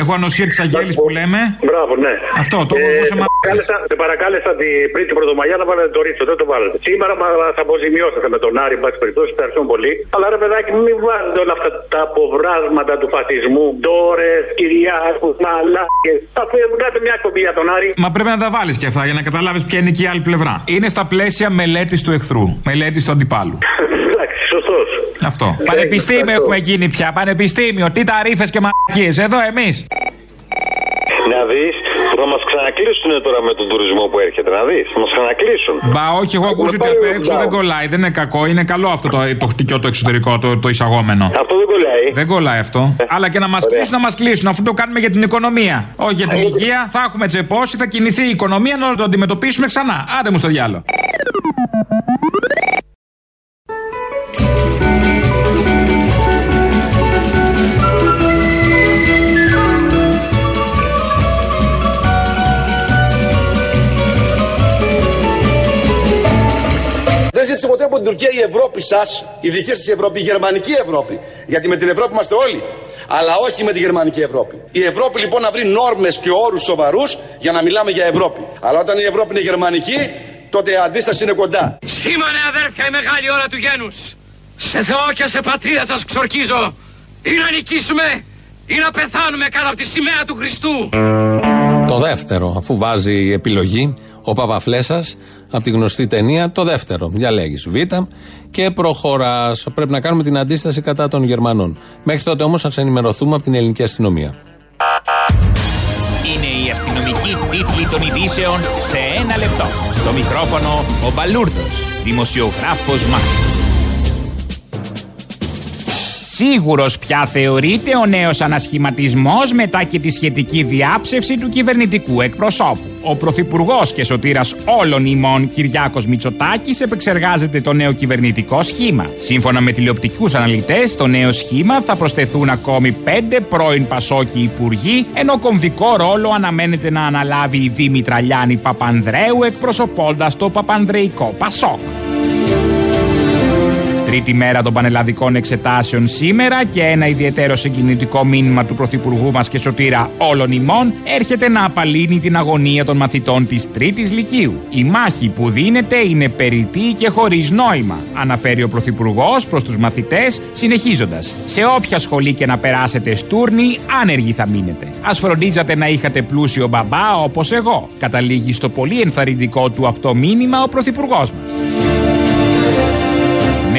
Έχω ανοσία της Αγέλης που λέμε. Μπράβο, ναι. Αυτό, το έχω εγώ σε σε παρακάλεσα, σε παρακάλεσα την Πρίτη Πρωτομαγιά να βάλετε το ρίτσο, δεν το βάλετε. Σήμερα μα θα αποζημιώσετε με τον Άρη, εν πάση περιπτώσει, ευχαριστούμε πολύ. Αλλά ρε παιδάκι, μην βάζετε όλα αυτά τα αποβράσματα του φασισμού. Ντόρες, κυριάκου, μαλάκες. Αφού βγάλετε μια εκπομπή για τον Άρη. Μα πρέπει να τα βάλεις και αυτά για να καταλάβεις ποια είναι και η άλλη πλευρά. Είναι στα πλαίσια μελέτης του εχθρού, μελέτης του αντιπάλου. Εντάξει, σωστός. Αυτό. Πανεπιστήμιο έχουμε γίνει πια. Πανεπιστήμιο. Τι ταρήφε και μαλακίες. Εδώ εμείς. Να δεις που θα μας ξανακλείσουν τώρα με τον τουρισμό που έρχεται. Να δεις, θα μας ξανακλείσουν. Μπα, όχι, εγώ ακούω ότι απ' έξω δεν κολλάει. Δεν είναι κακό. Είναι καλό αυτό το, το χτυκιό το εξωτερικό, το, το εισαγόμενο. Αυτό δεν κολλάει. Δεν κολλάει αυτό. Αλλά και να μας κλείσουν, να μας κλείσουν. Αφού το κάνουμε για την οικονομία. Όχι για την υγεία. Θα έχουμε τσεπώσει, θα κινηθεί η οικονομία να το αντιμετωπίσουμε ξανά. Άντε μου στο διάλο. Ζήτησε ποτέ από την Τουρκία η Ευρώπη σας, η δική σας Ευρώπη, η γερμανική Ευρώπη. Γιατί με την Ευρώπη είμαστε όλοι. Αλλά όχι με τη γερμανική Ευρώπη. Η Ευρώπη λοιπόν να βρει νόρμες και όρους σοβαρούς για να μιλάμε για Ευρώπη. Αλλά όταν η Ευρώπη είναι γερμανική, τότε η αντίσταση είναι κοντά. Σήμανε αδέρφια η μεγάλη ώρα του γένους. Σε Θεό και σε πατρίδα σας ξορκίζω. Ή να νικήσουμε ή να πεθάνουμε κάτω από τη σημαία του Χριστού. Το δεύτερο, αφού βάζει επιλογή ο Παπαφλέσσα από τη γνωστή ταινία, το δεύτερο. Διαλέγεις Β και προχωράς. Πρέπει να κάνουμε την αντίσταση κατά των Γερμανών. Μέχρι τότε όμως θα σε ενημερωθούμε από την ελληνική αστυνομία. Είναι η αστυνομική τίτλη των ειδήσεων σε ένα λεπτό. Στο μικρόφωνο ο Μπαλούρδος, δημοσιογράφος Μάρκος. Σίγουρος πια θεωρείται ο νέος ανασχηματισμός μετά και τη σχετική διάψευση του κυβερνητικού εκπροσώπου. Ο Πρωθυπουργός και σωτήρας όλων ημών Κυριάκος Μητσοτάκης επεξεργάζεται το νέο κυβερνητικό σχήμα. Σύμφωνα με τηλεοπτικούς αναλυτές, στο νέο σχήμα θα προσθεθούν ακόμη πέντε πρώην Πασόκοι υπουργοί, ενώ κομβικό ρόλο αναμένεται να αναλάβει η Δήμητρα Λιάννη Παπανδρέου εκπροσωπώντας το Παπανδρεϊκό Πασόκ. Τρίτη μέρα των πανελλαδικών εξετάσεων σήμερα και ένα ιδιαίτερο συγκινητικό μήνυμα του Πρωθυπουργού μας και σωτήρα όλων ημών έρχεται να απαλύνει την αγωνία των μαθητών της Τρίτης Λυκείου. Η μάχη που δίνεται είναι περιττή και χωρίς νόημα, αναφέρει ο Πρωθυπουργός προς τους μαθητές, συνεχίζοντας. Σε όποια σχολή και να περάσετε στούρνη, άνεργοι θα μείνετε. Α φροντίζατε να είχατε πλούσιο μπαμπά όπως εγώ. Καταλήγει στο πολύ ενθαρρυντικό του αυτό μήνυμα ο Πρωθυπουργός μας.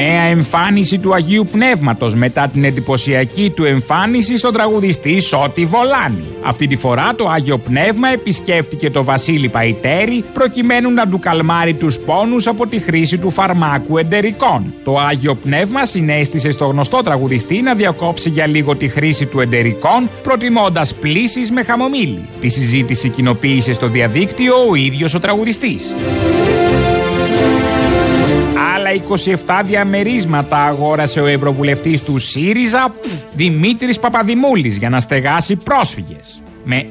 Νέα εμφάνιση του Αγίου Πνεύματος μετά την εντυπωσιακή του εμφάνιση στον τραγουδιστή Σώτη Βολάνη. Αυτή τη φορά το Άγιο Πνεύμα επισκέφτηκε το Βασίλη Παϊτέρη προκειμένου να του καλμάρει τους πόνους από τη χρήση του φαρμάκου εντερικών. Το Άγιο Πνεύμα συνέστησε στο γνωστό τραγουδιστή να διακόψει για λίγο τη χρήση του εντερικών προτιμώντας πλήσεις με χαμομήλι. Τη συζήτηση κοινοποίησε στο διαδίκτυο ο ίδιος ο τραγουδιστής. Άλλα 27 διαμερίσματα αγόρασε ο Ευρωβουλευτής του ΣΥΡΙΖΑ Δημήτρης Παπαδημούλης για να στεγάσει πρόσφυγες. Με...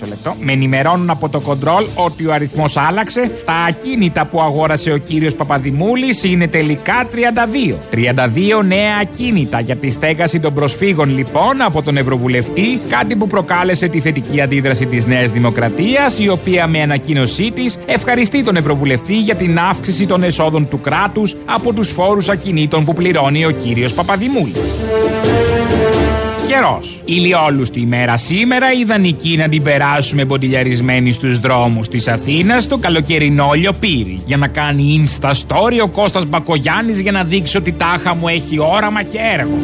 Μισό λεπτό. Με ενημερώνουν από το κοντρόλ ότι ο αριθμός άλλαξε. Τα ακίνητα που αγόρασε ο κύριος Παπαδημούλης είναι τελικά 32. 32 νέα ακίνητα για τη στέγαση των προσφύγων λοιπόν από τον Ευρωβουλευτή, κάτι που προκάλεσε τη θετική αντίδραση της Νέας Δημοκρατίας, η οποία με ανακοίνωσή της ευχαριστεί τον Ευρωβουλευτή για την αύξηση των εσόδων του κράτους από τους φόρους ακινήτων που πληρώνει ο κύριος Παπαδημούλης. Καιρός. Ηλιόλουστη ημέρα σήμερα, ιδανική να την περάσουμε μποντιλιαρισμένοι στους δρόμους της Αθήνας στο καλοκαιρινό λιοπύρι. Για να κάνει insta story ο Κώστας Μπακογιάννης για να δείξει ότι τάχα μου έχει όραμα και έργο.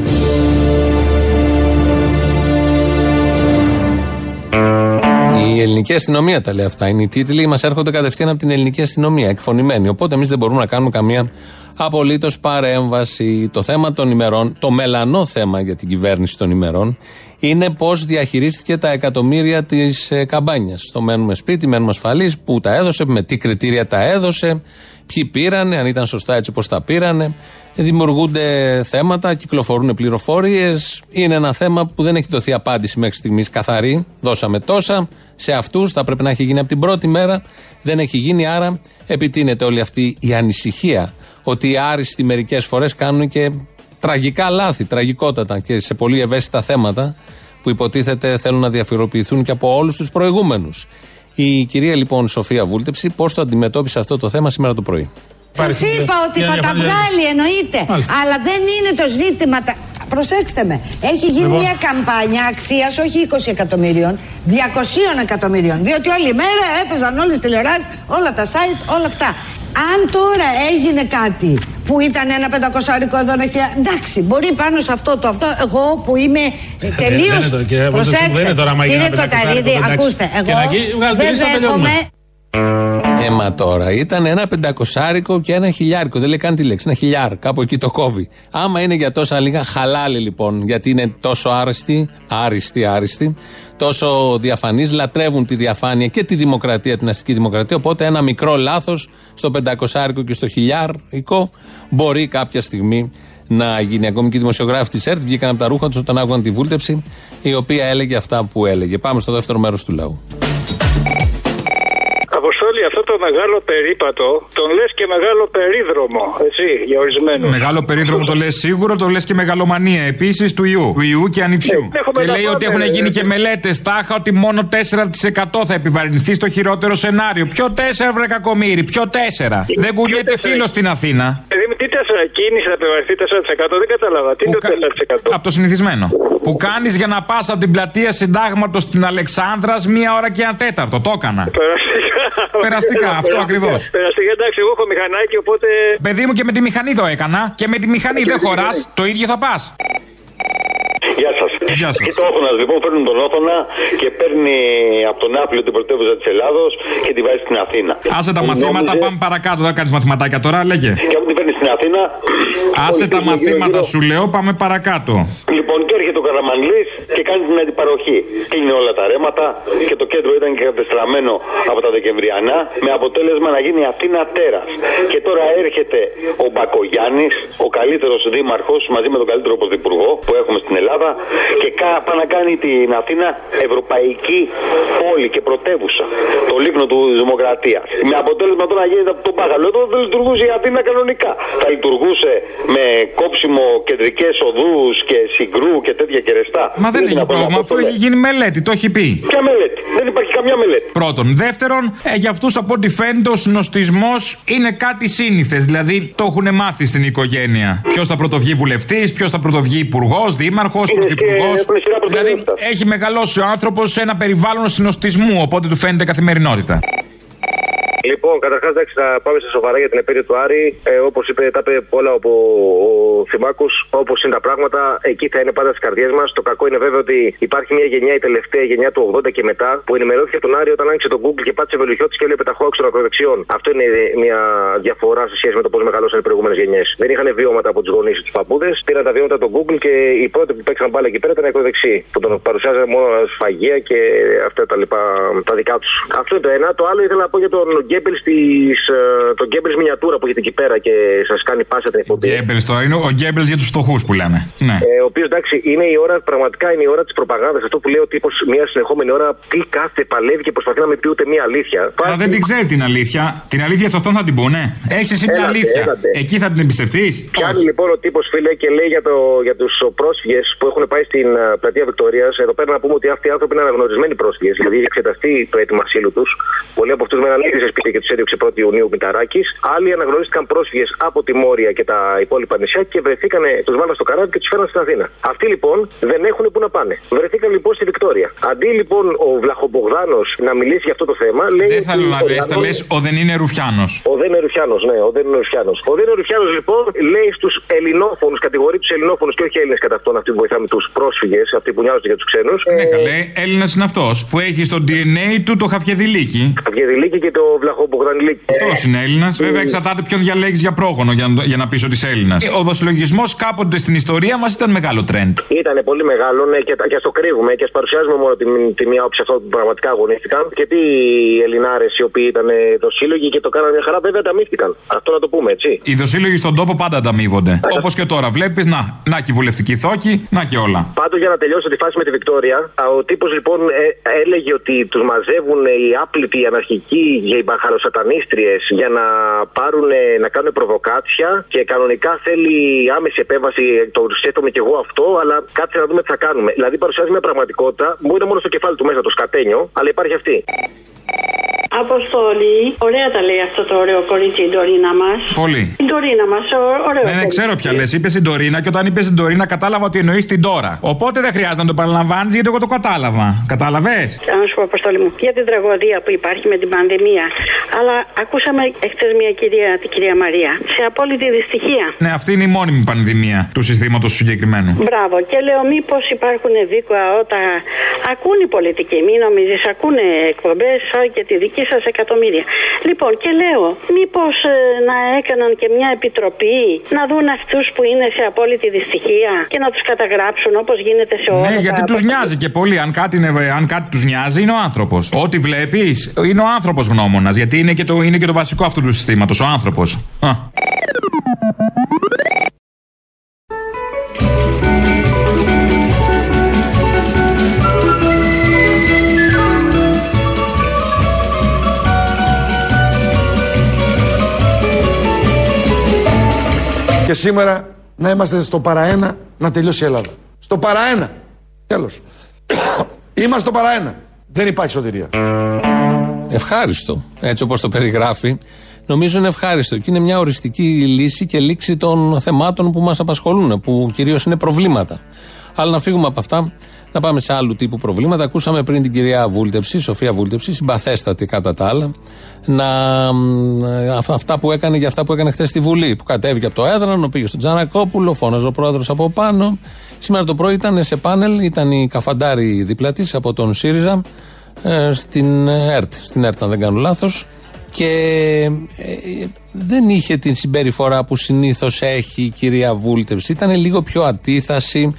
Η ελληνική αστυνομία τα λέει αυτά. Είναι οι τίτλοι, μας έρχονται κατευθείαν από την ελληνική αστυνομία, εκφωνημένοι. Οπότε εμείς δεν μπορούμε να κάνουμε καμία απολύτως παρέμβαση. Το θέμα των ημερών, το μελανό θέμα για την κυβέρνηση των ημερών, είναι πώς διαχειρίστηκε τα εκατομμύρια της ε, καμπάνιας. Το μένουμε σπίτι, μένουμε ασφαλείς, πού τα έδωσε, με τι κριτήρια τα έδωσε, ποιοι πήρανε, αν ήταν σωστά έτσι όπως τα πήρανε. Δημιουργούνται θέματα, κυκλοφορούν πληροφορίες. Είναι ένα θέμα που δεν έχει δοθεί απάντηση μέχρι στιγμής καθαρή. Δώσαμε τόσα. Σε αυτούς θα πρέπει να έχει γίνει από την πρώτη μέρα. Δεν έχει γίνει, άρα επιτείνεται όλη αυτή η ανησυχία ότι οι άριστοι μερικές φορές κάνουν και τραγικά λάθη, τραγικότατα και σε πολύ ευαίσθητα θέματα που υποτίθεται θέλουν να διαφοροποιηθούν και από όλους τους προηγούμενους. Η κυρία λοιπόν Σοφία Βούλτεψη, πώς το αντιμετώπισε αυτό το θέμα σήμερα το πρωί; Σας είπα ότι θα τα βγάλει, εννοείται. Αλλά δεν είναι το ζήτημα. τα- Προσέξτε με. Έχει γίνει Λοιπόν. μια καμπάνια αξίας όχι 20 εκατομμυρίων, 200 εκατομμυρίων. Διότι όλη η μέρα έπαιζαν όλες τις τηλεοράσεις, όλα τα site, όλα αυτά. Αν τώρα έγινε κάτι που ήταν ένα πεντακοσάρικο εδώ, ένα χιλιάδε. Εντάξει, μπορεί πάνω σε αυτό το αυτό. Εγώ που είμαι τελείω. δεν είναι το- κύριε Βούλτεψη, δεν είναι τώρα άμα γίνει Κύριε ένα πεντακοσάρικο, Κοταρίδη, εντάξει. ακούστε. Και Εγώ να γίνει, βγάλτε δεν λίστα, τελειώνουμε. δέχομαι Έμα τώρα. Ήταν ένα πεντακοσάρικο και ένα χιλιάρικο. Δεν λέει καν τη λέξη. Ένα χιλιάρ. Κάπου εκεί το κόβει. Άμα είναι για τόσα λίγα, χαλάλη λοιπόν. Γιατί είναι τόσο άριστοι, άριστοι, άριστοι, τόσο διαφανείς, λατρεύουν τη διαφάνεια και τη δημοκρατία, την αστική δημοκρατία. Οπότε ένα μικρό λάθος στο πεντακοσάρικο και στο χιλιάρικο μπορεί κάποια στιγμή να γίνει. Ακόμη και οι δημοσιογράφοι της ΕΡΤ βγήκαν από τα ρούχα τους όταν άκουγαν τη βούλτεψη, η οποία έλεγε αυτά που έλεγε. Πάμε στο δεύτερο μέρος του λαού. Αποστόλη, αυτό το μεγάλο περίπατο τον λες και μεγάλο περίδρομο. Έτσι, για ορισμένους. Μεγάλο περίδρομο το λες σίγουρο, το λες και μεγαλομανία επίσης του ιού. Του ιού και ανιψιού. Ε, έχουμε και τα λέει πάντα, ότι έχουν ρε, γίνει ρε. και μελέτες τάχα ότι μόνο 4% θα επιβαρυνθεί στο χειρότερο σενάριο. Ποιο 4 βρε κακομίρι, ποιο 4. Δεν κουνιέται φίλος στην Αθήνα. Δηλαδή, με τι τέσσερα κίνηση θα επιβαρυνθεί 4%, δεν κατάλαβα. Τι είναι το 4%. Από το συνηθισμένο. Που κάνεις για να πας από την πλατεία Συντάγματος στην Αλεξάνδρας μία ώρα και ένα τέταρτο. Το έκανα. Περαστικά. Περαστικά, αυτό ακριβώς. Περαστικά, εντάξει, εγώ έχω μηχανάκι, οπότε. Παιδί μου και με τη μηχανή το έκανα. Και με τη μηχανή δεν χωράς, το ίδιο θα πας. Γεια σας. Γεια σας. Και το Όθωνα λοιπόν παίρνουν τον Όθωνα και παίρνει από τον Άπλιο την πρωτεύουσα της Ελλάδος και τη βάζει στην Αθήνα. Άσε τα Που μαθήματα, νόμιζε- πάμε παρακάτω. Δεν κάνεις μαθηματάκια τώρα, λέγε. Και από την παίρνει στην Αθήνα. Άσε όλοι τα πήγαινε μαθήματα γύρω-γύρω. σου λέω, πάμε παρακάτω. Λοιπόν, και έρχεται ο Καραμανλής και κάνει την αντιπαροχή. Κλείνει όλα τα ρέματα και το κέντρο ήταν και κατεστραμμένο από τα Δεκεμβριανά με αποτέλεσμα να γίνει Αθήνα τέρας. Και τώρα έρχεται ο Μπακογιάννης, ο καλύτερος δήμαρχος μαζί με τον καλύτερο πρωθυπουργό που έχουμε στην Ελλάδα και κα- πάει να κάνει την Αθήνα ευρωπαϊκή πόλη και πρωτεύουσα. Το λίκνο του Δημοκρατία. Με αποτέλεσμα τώρα να γίνεται από τον Πάγαλο. Εδώ δεν λειτουργούσε η Αθήνα κανονικά. Θα λειτουργούσε με κόψιμο κεντρικές οδούς και συγκρού και τέτοια κερεστά. Μα δεν Είναι έχει δυνατόν πρόβλημα, αυτό αφού το έχει λέει. γίνει μελέτη, το έχει πει. Ποια μελέτη; Δεν υπάρχει καμιά μελέτη. Πρώτον. Δεύτερον, ε, για αυτούς από ό,τι φαίνεται ο συνοστισμός είναι κάτι σύνηθες. Δηλαδή το έχουν μάθει στην οικογένεια. Ποιος θα πρωτοβγεί βουλευτής, ποιος θα πρωτοβγεί υπουργός, δήμαρχος, πρωθυπουργός. Δηλαδή έχει μεγαλώσει ο άνθρωπος σε ένα περιβάλλον συνοστισμού, οπότε του φαίνεται καθημερινότητα. Λοιπόν, καταρχάς, εντάξει, θα πάμε σε σοβαρά για την επέτειο του Άρη. Ε, Όπως είπε, τα είπε όλα από ο Θημάκο. Όπως είναι τα πράγματα, εκεί θα είναι πάντα στις καρδιές μας. Το κακό είναι βέβαια ότι υπάρχει μια γενιά, η τελευταία γενιά του 80 και μετά, που ενημερώθηκε από τον Άρη όταν άνοιξε το Google και πάτησε βελουχιώτης και έβλεπε τα χώαξ των ακροδεξιών. Αυτό είναι μια διαφορά σε σχέση με το πώς μεγαλώσαν οι προηγούμενες γενιές. Δεν είχαν βιώματα από τους γονείς τους παππούδες, πήραν τα βιώματα από το Google και οι πρώτοι που παίξαν μπάλα εκεί πέρα ήταν οι ακροδεξιοί. Που τον παρουσιάζαν μόνο σφαγεία και αυτά τα λοιπά τα δικά τους. Αυτό είναι το ένα. Το άλλο ήθελα να πω για τον Γκέμπελς της, ε, τον Γκέμπελς μινιατούρα που έχετε εκεί πέρα και σας κάνει πάσα την εκπομπή. Γκέμπελς τώρα είναι ο Γκέμπελς για τους φτωχούς που λέμε. Ναι. Ε, ο οποίος εντάξει είναι η ώρα, πραγματικά είναι η ώρα της προπαγάνδας. Αυτό που λέει ο τύπος μια συνεχόμενη ώρα τι κάθεται, παλεύει και προσπαθεί να με πει ούτε μία αλήθεια. Μα δεν την ξέρει την αλήθεια. Την αλήθεια σε αυτόν θα την πούνε. Έχεις εσύ μια Έλατε, αλήθεια. έλατε. Εκεί θα την εμπιστευτείς. Πιάνει λοιπόν ο τύπος, φίλε, και λέει για, το, για τους πρόσφυγες που έχουν πάει στην ε, πλατεία Βικτωρίας. Εδώ πέρα να πούμε ότι αυτοί οι άνθρωποι είναι αναγνωρισμένοι πρόσφυγες. Δηλαδή έχει εξεταστεί το αίτημα ασύλου τους. Πολλοί από αυτούς μέναν ήδη σε σπίτια και τους έδιωξε 1η Ιουνίου Μηταράκης. Άλλοι αναγνωρίστηκαν πρόσφυγες από τη Μόρια και τα υπόλοιπα νησιά και βρεθήκαν, τους βάλαν στο καράβι και τους φέραν στην Αθήνα. Αυτοί λοιπόν δεν έχουν που να πάνε. Βρεθήκαν λοιπόν στη Βικτόρια. Αντί λοιπόν ο Βλαχομπογδάνος να μιλήσει για αυτό το θέμα, λέει. Δεν θέλω ότι να ο λες, θα Λάνος- λες ο δεν είναι Ρουφιάνος. ο δεν είναι Ρουφιάνος, ναι, ο δεν είναι Ρουφιάνος. Ο δεν είναι Ρουφιάνος λοιπόν λέει στους ελληνόφωνους, κατηγορεί τους ελληνόφωνους και όχι Έλληνες κατά αυτόν, αυτοί που βοηθάμε τους πρόσφυγες, αυτοί που νοιάζονται για τους ξένους. Ναι, καλέ, Έλληνας είναι αυτός που έχει στο DNA του το Χαφιεδηλίκη. Χαβιεδηλίκη και το Βλαχομπογδανιλίκη. Αυτός είναι Έλληνας. Βέβαια, εξαρτάται ποιον διαλέγεις για πρόγονο για, να- για να πεις ότι είσαι Έλληνας. Ο δοσυλλογισμός κάποτε στην ιστορία μας ήταν μεγάλο τρέντ. Ήταν πολύ μεγάλο ναι, και, και α το κρύβουμε και α παρουσιάζουμε μόνο τη, τη μία όψη αυτό που πραγματικά αγωνίστηκαν. Και τι οι Ελληνάρες οι οποίοι ήταν το σύλλογοι και το κάνανε μια χαρά, βέβαια ταμίστηκαν. Αυτό να το πούμε, έτσι. Οι δοσύλλογοι στον τόπο πάντα ανταμείβονται. Όπως και τώρα βλέπεις, να, να και η βουλευτική θόκη, να και όλα. Πάντως για να τελειώσω τη φάση με τη Βικτόρια, α, ο τύπος λοιπόν ε, έλεγε ότι τους μαζεύουν οι άπλητοι, οι αναρχικοί και οι μπαχαλοσατανίστριε για να πάρουν, ε, να κάνουν προβοκάτσια και κανονικά θέλει άμεση επέμβαση. Το σκέφτομαι και εγώ αυτό, αλλά κάτσε να δούμε τι θα κάνουμε. Δηλαδή παρουσιάζει μια πραγματικότητα, μου είναι μόνο στο κεφάλι του μέσα το σκατένιο, αλλά υπάρχει αυτή. Αποστολή, ωραία τα λέει αυτό το ωραίο κορίτσι η Ντορίνα μας. Πολύ. Η Ντορίνα μας, ωραίο. Ναι, ναι, κορίτσι. ξέρω πια λες. Είπες την Τωρίνα και όταν είπες την Τωρίνα κατάλαβα ότι εννοείς την τώρα. Οπότε δεν χρειάζεται να το παραλαμβάνεις γιατί εγώ το κατάλαβα. Κατάλαβες; Να σου πω, Αποστολή μου, για την τραγωδία που υπάρχει με την πανδημία. Αλλά ακούσαμε εχθές μια κυρία, την κυρία Μαρία, σε απόλυτη δυστυχία. Ναι, αυτή είναι η μόνιμη πανδημία του συστήματος του συγκεκριμένου. Μπράβο. Και λέω, μήπως υπάρχουν δίκαια όταν ακούν οι πολιτικοί. Μην νομίζεις, ακούνε εκπομπές σαν και τη δική σας εκατομμύρια. Λοιπόν, και λέω, μήπως να έκαναν και μια επιτροπή να δουν αυτούς που είναι σε απόλυτη δυστυχία και να τους καταγράψουν όπως γίνεται σε όλα Ναι, γιατί τα τους νοιάζει και πολύ. Αν κάτι, είναι, αν κάτι τους νοιάζει, είναι ο άνθρωπος. Ό,τι βλέπεις, είναι ο άνθρωπος γνώμονας. Γιατί είναι και, το, είναι και το βασικό αυτού του συστήματος, ο άνθρωπος. Και σήμερα να είμαστε στο παραένα να τελειώσει η Ελλάδα. Στο παραένα. Τέλος. Είμαστε στο παραένα. Δεν υπάρχει σωτηρία. Ευχάριστο. Έτσι όπως το περιγράφει, νομίζω είναι ευχάριστο. Και είναι μια οριστική λύση και λήξη των θεμάτων που μας απασχολούν, που κυρίως είναι προβλήματα. Αλλά να φύγουμε από αυτά, να πάμε σε άλλου τύπου προβλήματα. Ακούσαμε πριν την κυρία Βούλτεψη, Σοφία Βούλτεψη, συμπαθέστατη κατά τα άλλα, να, μ, αυ- αυτά που έκανε για αυτά που έκανε χθες στη Βουλή. Που κατέβηκε από το έδρανο, πήγε στον Τζανακόπουλο, φώναζε ο πρόεδρος από πάνω. Σήμερα το πρωί ήταν σε πάνελ, ήταν η Καφαντάρη δίπλα της από τον ΣΥΡΙΖΑ ε, στην ΕΡΤ, στην ΕΡΤ αν δεν κάνω λάθος και ε, δεν είχε την συμπεριφορά που συνήθως έχει η κυρία Βούλτεψη ήταν λίγο πιο αντίθαση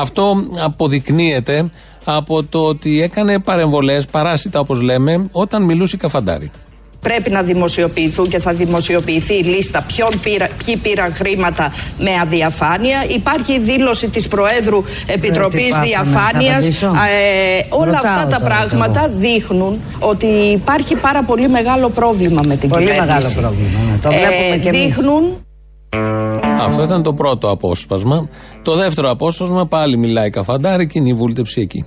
αυτό αποδεικνύεται από το ότι έκανε παρεμβολές παράσιτα όπως λέμε όταν μιλούσε η Καφαντάρη Πρέπει να δημοσιοποιηθούν και θα δημοσιοποιηθεί η λίστα ποιον πήρα, ποιοι πήραν χρήματα με αδιαφάνεια. Υπάρχει η δήλωση της Προέδρου Επιτροπής πάθαμε, Διαφάνειας. θα απαντήσω. Ε, όλα Ρωτάω αυτά τα τώρα πράγματα δείχνουν ότι υπάρχει πάρα πολύ μεγάλο πρόβλημα με την Πολύ κυβέρνηση. μεγάλο πρόβλημα. ναι. Το βλέπουμε και εμείς. Δείχνουν Αυτό ήταν το πρώτο απόσπασμα. Το δεύτερο απόσπασμα πάλι μιλάει η Καφαντάρη και είναι η Βούλτεψη εκεί.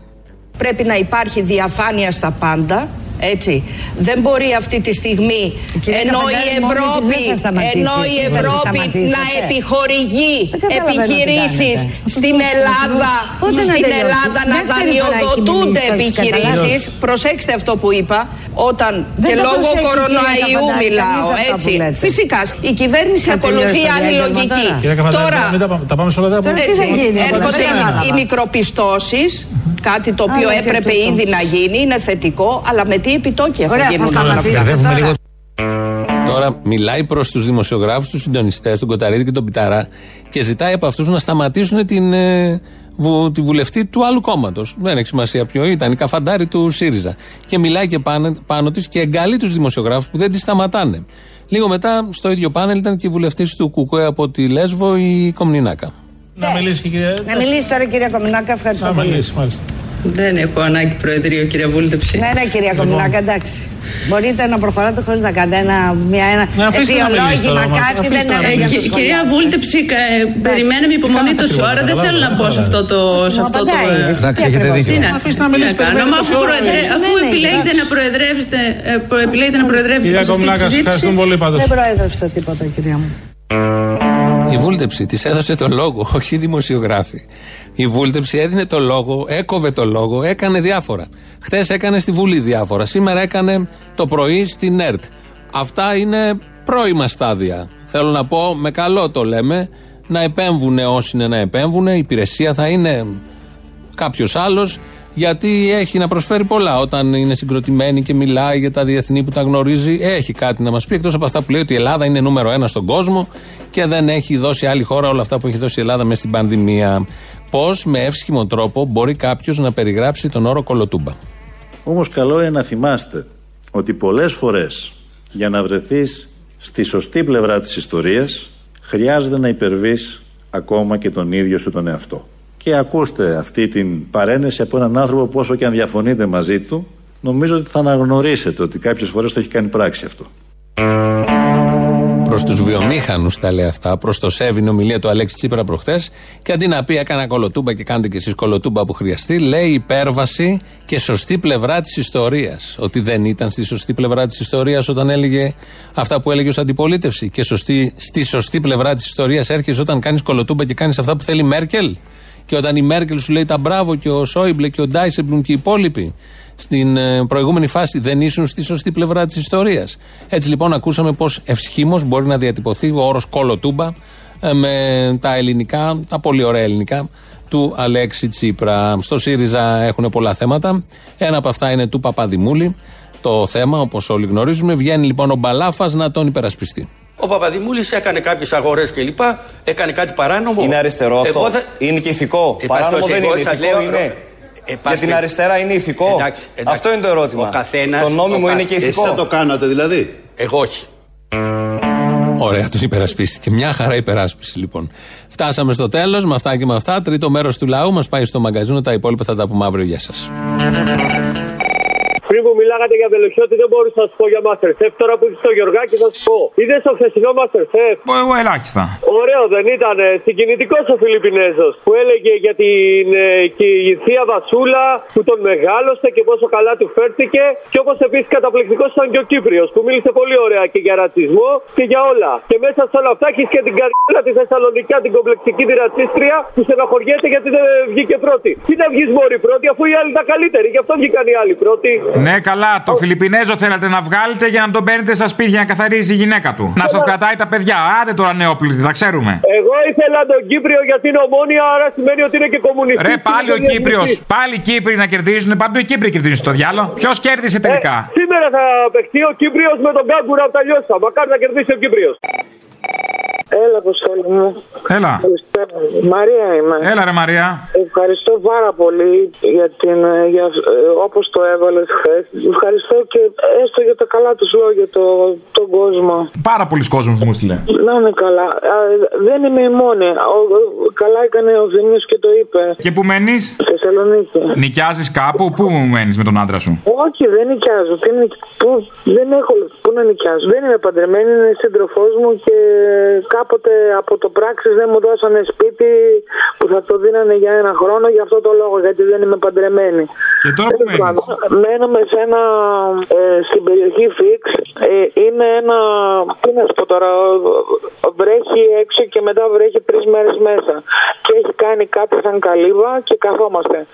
πρέπει να υπάρχει διαφάνεια στα πάντα. Έτσι. Δεν μπορεί αυτή τη στιγμή κυρία ενώ η Καφαντάρη μόνη της Ευρώπη, δεν θα σταματήσει. ενώ η Εσείς δεν Ευρώπη σταματήσετε. να επιχορηγεί Δεν καταλαβαίνω τι επιχειρήσεις κάνετε. στην Ελλάδα, Πότε να στην τελειώσει; Ελλάδα να Δεύτερη φορά έχει δανειοδοτούνται μιλήσει, το έχεις επιχειρήσεις. καταλάβει. Προσέξτε αυτό που είπα, όταν Δεν και το λόγω προσέχει, κυρία κορονοϊού Καφαντάρη, μιλάω, κανείς αυτά έτσι. που λέτε. Φυσικά, η κυβέρνηση Θα ακολουθεί τελειώσει το άλλη διάγγελμα λογική. τώρα. Κύριε Καφαντάρη, Τώρα, μην τα πάμε- τα πάμε σε όλα τα Τώρα τι θα γίνει, εγώ δεν έρχονται κατάλαβα. οι μικροπιστώσεις, κάτι το οποίο Άλλο και έπρεπε τούτο. ήδη να γίνει, είναι θετικό, αλλά με τι επιτόκια θα Ωραία, θα γίνουν όλα σταματήσετε αυτά. Μπερδεύουμε λίγο Τώρα μιλάει προς τους δημοσιογράφους, τους συντονιστές, τον Κοταρίδη και τον Πιταρά και ζητάει από αυτούς να σταματήσουν την, ε, βου, τη βουλευτή του άλλου κόμματος. Δεν έχει σημασία ποιο ήταν, η καφαντάρη του ΣΥΡΙΖΑ. Και μιλάει και πάνω, πάνω της και εγκαλεί τους δημοσιογράφους που δεν τη σταματάνε. Λίγο μετά στο ίδιο πάνελ ήταν και η βουλευτής του Κουκουέ από τη Λέσβο, η Κομνηνάκα. να μιλήσει και η κυρία. Να μιλήσει τώρα κυρία Κομινάκα, ευχαριστώ Να πολύ. μιλήσει, μάλιστα. Δεν έχω ανάγκη Προεδρείο, κυρία Βούλτεψη. Ναι, ναι, κυρία Κομινάκα, εντάξει. Μπορείτε να προχωράτε χωρίς να κάνετε ένα, μια, ένα Ναι, αφήστε να μιλήσει αιτιολόγημα, τώρα, μας. κάτι Αφήστε δεν να είναι μιλήσει. για Ε, το Κυρία σχολείο. Βούλτεψη, ε, περιμένουμε με υπομονή κάνατε τόση ακριβώς, ώρα. Δεν καταλάβατε, θέλω να πω σε αυτό το. Σε αυτό το Απαντάει, ε, εσύ Εντάξει, τι έχετε ακριβώς. δίκιο. Τι να, Αφήστε να τι μιλήσει, να κάνω, περιμένουμε μα τόση αφού, ώρα. προεδρε- Ναι, αφού ναι, επιλέγετε εντάξει. να προεδρεύετε, ε, προ- επιλέγετε να προεδρεύετε Κυρία και σε αυτή τη Κομνάκα, σας συζήτηση. ευχαριστούμε πολύ πάντως. Δεν προέδρευσα τίποτα, κυρία μου. Η βούλτεψη της έδωσε το λόγο, όχι οι δημοσιογράφοι. Η βούλτεψη έδινε το λόγο, έκοβε το λόγο, έκανε διάφορα. Χθες έκανε στη Βουλή διάφορα. Σήμερα έκανε το πρωί στην ΕΡΤ. Αυτά είναι πρώιμα στάδια. Θέλω να πω, με καλό το λέμε, να επέμβουν όσοι είναι να επέμβουν. Η υπηρεσία θα είναι κάποιος άλλος, γιατί έχει να προσφέρει πολλά. Όταν είναι συγκροτημένη και μιλάει για τα διεθνή που τα γνωρίζει, έχει κάτι να μας πει. Εκτός από αυτά που λέει ότι η Ελλάδα είναι νούμερο ένα στον κόσμο και δεν έχει δώσει άλλη χώρα όλα αυτά που έχει δώσει η Ελλάδα μέσα στην πανδημία. Πώς με εύσχυμο τρόπο μπορεί κάποιος να περιγράψει τον όρο κολοτούμπα; Όμως καλό είναι να θυμάστε ότι πολλές φορές για να βρεθείς στη σωστή πλευρά της ιστορίας χρειάζεται να υπερβείς ακόμα και τον ίδιο σου τον εαυτό. Και ακούστε αυτή την παρένεση από έναν άνθρωπο που όσο και αν διαφωνείτε μαζί του νομίζω ότι θα αναγνωρίσετε ότι κάποιες φορές το έχει κάνει πράξη αυτό. Προς τους βιομήχανους τα λέει αυτά, προς το Σέβιν ομιλία του Αλέξη Τσίπρα προχθές. Και αντί να πει έκανα κολοτούμπα και κάντε και εσείς κολοτούμπα που χρειαστεί, λέει υπέρβαση και σωστή πλευρά της ιστορίας. Ότι δεν ήταν στη σωστή πλευρά της ιστορίας όταν έλεγε αυτά που έλεγε ως αντιπολίτευση. Και σωστή, στη σωστή πλευρά της ιστορίας έρχεσαι όταν κάνεις κολοτούμπα και κάνεις αυτά που θέλει η Μέρκελ. Και όταν η Μέρκελ σου λέει τα μπράβο και ο Σόιμπλε και ο Ντάισεμπλουμ και οι υπόλοιποι στην ε, προηγούμενη φάση δεν ήσουν στη σωστή πλευρά της ιστορίας. Έτσι λοιπόν ακούσαμε πώ ευσχήμως μπορεί να διατυπωθεί ο όρος κολοτούμπα ε, με τα ελληνικά, τα πολύ ωραία ελληνικά του Αλέξη Τσίπρα. Στο ΣΥΡΙΖΑ έχουν πολλά θέματα. Ένα από αυτά είναι του Παπαδημούλη. Το θέμα, όπως όλοι γνωρίζουμε, βγαίνει λοιπόν ο Μπαλάφας να τον υπερασπιστεί. Ο Παπαδημούλης έκανε κάποιες αγορές κλπ. Έκανε κάτι παράνομο. Είναι αριστερό αυτό. Εγώ θα- Είναι και ηθικό. Ε, Παράνομο πάση δεν περιπτώσει, είναι. εγώ σας Ηθικό λέω- είναι. Ε, Για πάση την περι- αριστερά είναι ηθικό. Εντάξει, εντάξει. Αυτό είναι το ερώτημα. Ο καθένας- το νόμιμο ο είναι κα- και ηθικό. Εσείς θα το κάνατε δηλαδή; Εγώ όχι. Ωραία, τον υπερασπίστηκε. Μια χαρά υπεράσπιση λοιπόν. Φτάσαμε στο τέλος με αυτά και με αυτά. Τρίτο μέρος του λαού μας πάει στο μαγκαζίνο. Τα υπόλοιπα θα τα πούμε αύριο. Γεια σας. Πριν που μιλάγατε για Βελοχιώτη, δεν μπορούσα να σου πω για Masterchef. Τώρα που είσαι στο Γιωργάκι, θα σου πω. Είδες το χθεσινό Masterchef; Εγώ ελάχιστα. Ωραίο δεν ήταν. Συγκινητικός ο Φιλιππινέζος που έλεγε για την ε, και η θεία Βασούλα που τον μεγάλωσε και πόσο καλά του φέρθηκε. Και όπως επίσης καταπληκτικός ήταν και ο Κύπριος που μίλησε πολύ ωραία και για ρατσισμό και για όλα. Και μέσα σε όλα αυτά έχεις και την καρδιά της Θεσσαλονικιά, την κομπλεξική τη ρατσίστρια που στεναχωριέται γιατί δεν βγήκε πρώτη. Τι να βγεις μόρι πρώτη αφού οι άλλοι ήταν καλύτεροι. Γι' αυτό βγήκαν οι άλλοι πρώτοι. Ναι, καλά, το Φιλιππινέζο θέλατε να βγάλετε για να τον παίρνετε στα σπίτια να καθαρίζει η γυναίκα του. Να σας κρατάει τα παιδιά. Άντε τώρα νεόπλητη, τα ξέρουμε. Εγώ ήθελα τον Κύπριο γιατί είναι ομόνια, άρα σημαίνει ότι είναι και κομμουνιστή. Ρε, πάλι ο Κύπριος. Πάλι οι Κύπροι να κερδίζουν. Παντού οι Κύπροι κερδίζουν στο διάλογο. Ποιος κέρδισε τελικά; Σήμερα θα παιχτεί ο Κύπριος με τον Κάγκουρα από τα λιώστα. Μακάρι να κερδίσει ο Κύπριος. Έλα, Αποστόλη μου. Έλα. Ευχαριστώ. Μαρία είμαι. Έλα, ρε Μαρία. Ευχαριστώ πάρα πολύ για την, ε, για, ε, όπως το έβαλες χθες. Ευχαριστώ και έστω για τα καλά τους λόγια το, τον κόσμο. Πάρα πολλοί κόσμοι μου στείλε. Να είναι καλά. Α, δεν είμαι η μόνη. Ο, ο- καλά έκανε ο Θεμίος και το είπε. Και που μένεις; Θεσσαλονίκη. Νοικιάζεις κάπου, πού μένεις με τον άντρα σου; Όχι, δεν νοικιάζω. Τι νοικ- Πού, δεν έχω. Πού να νοικιάζω. Δεν είμαι παντρεμένη, είναι σύντροφός μου και κάποτε από το πράξης δεν μου δώσανε σπίτι που θα το δίνανε για ένα χρόνο για αυτό το λόγο, γιατί δεν είμαι παντρεμένη. Και τώρα που μένεις. Μένουμε σε ένα. Ε, στην περιοχή Φίξ. Ε, είναι ένα. Τι να σου πω τώρα. ο- ο- Βρέχει έξω και μετά βρέχει τρεις μέρες μέσα. Και έχει κάνει κάτι σαν καλύβα και καθόμαστε.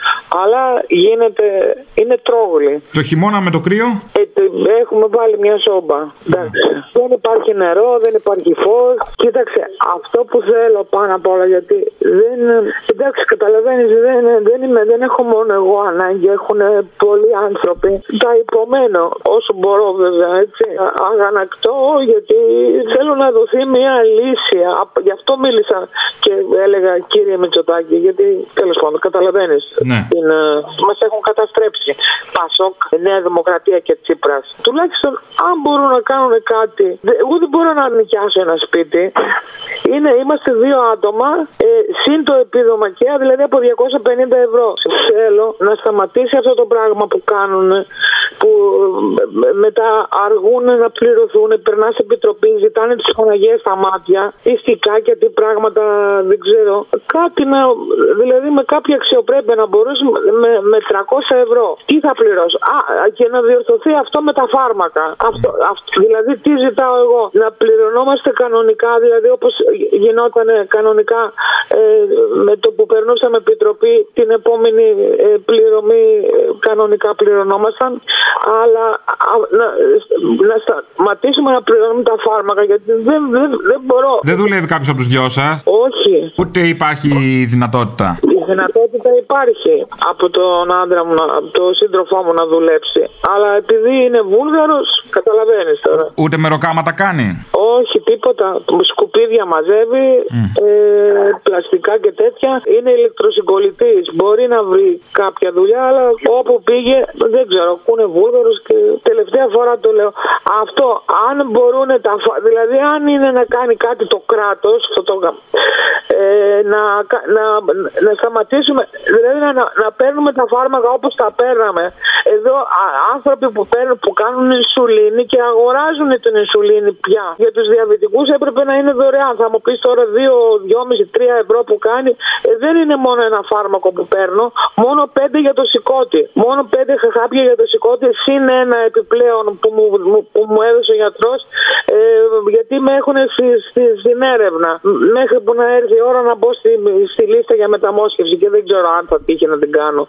Αλλά γίνεται. Είναι τρόγλη. Το χειμώνα με το κρύο; Ε, τε- έχουμε βάλει μια σόμπα. Εντάξει. Δεν υπάρχει νερό, δεν υπάρχει φως. Κοίταξε, αυτό που θέλω πάνω απ' όλα γιατί δεν. Εντάξει, καταλαβαίνεις, δεν, δεν, είμαι, δεν έχω μόνο εγώ ανάγκη, έχουν πολλοί άνθρωποι. Τα υπομένω όσο μπορώ βέβαια, έτσι. Α- Αγανακτώ γιατί θέλω να δοθεί μια λύση. Α- Γι' αυτό μίλησα και έλεγα κύριε Μητσοτάκη, γιατί τέλος πάντων καταλαβαίνεις. Ναι. Μας έχουν καταστρέψει. Πασόκ, Νέα Δημοκρατία και Τσίπρας. Τουλάχιστον αν μπορούν να κάνουν κάτι. δε- Εγώ δεν μπορώ να νοικιάσω ένα σπίτι. Είναι, είμαστε δύο άτομα, ε, συν το επίδομα και δηλαδή από 250 ευρώ. Θέλω να σταματήσει αυτό το πράγμα που κάνουν, που ε, μετά αργούν να πληρωθούν, περνάς σε επιτροπή, ζητάνε τις Παναγίε στα μάτια, ιστικά και τι πράγματα δεν ξέρω. Κάτι να, δηλαδή με κάποια αξιοπρέπεια να μπορούσε με, με 300 ευρώ. Τι θα πληρώσω; Α, και να διορθωθεί αυτό με τα φάρμακα. Αυτό, αυτό, δηλαδή τι ζητάω εγώ; Να πληρωνόμαστε κανονικά, δηλαδή όπως γινόταν κανονικά ε, με το που περνούσαμε επιτροπή την επόμενη ε, πληρωμή ε, κανονικά πληρωνόμασταν αλλά α, να, να σταματήσουμε να πληρώνουμε τα φάρμακα γιατί δεν, δεν, δεν μπορώ. Δεν δουλεύει κάποιος από τους δυο σας; Όχι. Ούτε υπάρχει δυνατότητα; Η δυνατότητα υπάρχει από τον άντρα μου, να- από τον σύντροφό μου να δουλέψει. Αλλά επειδή είναι βούλγαρος, καταλαβαίνεις τώρα. Ούτε μεροκάματα κάνει; Όχι, τίποτα. Σκουπίδια μαζεύει, ε, πλαστικά και τέτοια. Είναι ηλεκτροσυγκολητής. Μπορεί να βρει κάποια δουλειά, αλλά όπου πήγε, δεν ξέρω, ακούνε βούλγαρος και τελευταία φορά το λέω. Αυτό, αν μπορούν τα. φα- Δηλαδή, αν είναι να κάνει κάτι το κράτος, αυτό το, ε, να, κα- να, να σταματήσουμε, δηλαδή να, να, να παίρνουμε τα φάρμακα όπως τα παίρναμε. Εδώ α, άνθρωποι που, παίρνουν, που κάνουν ινσουλίνη και αγοράζουν την ινσουλίνη πια. Για τους διαβητικούς έπρεπε να είναι δωρεάν. Θα μου πεις τώρα 2, 2,5-3 ευρώ που κάνει. Ε, δεν είναι μόνο ένα φάρμακο που παίρνω, μόνο 5 για το σηκώτη. Μόνο 5 χάπια για το σηκώτη, συν ένα επιπλέον που μου, μου- που μου έδωσε ο γιατρός, ε, γιατί με έχουν στη, στη, στην έρευνα. Μέχρι που να έρθει η ώρα να μπω στη, στη λίστα για μεταμόσχευση και δεν ξέρω αν θα τύχει να την κάνω.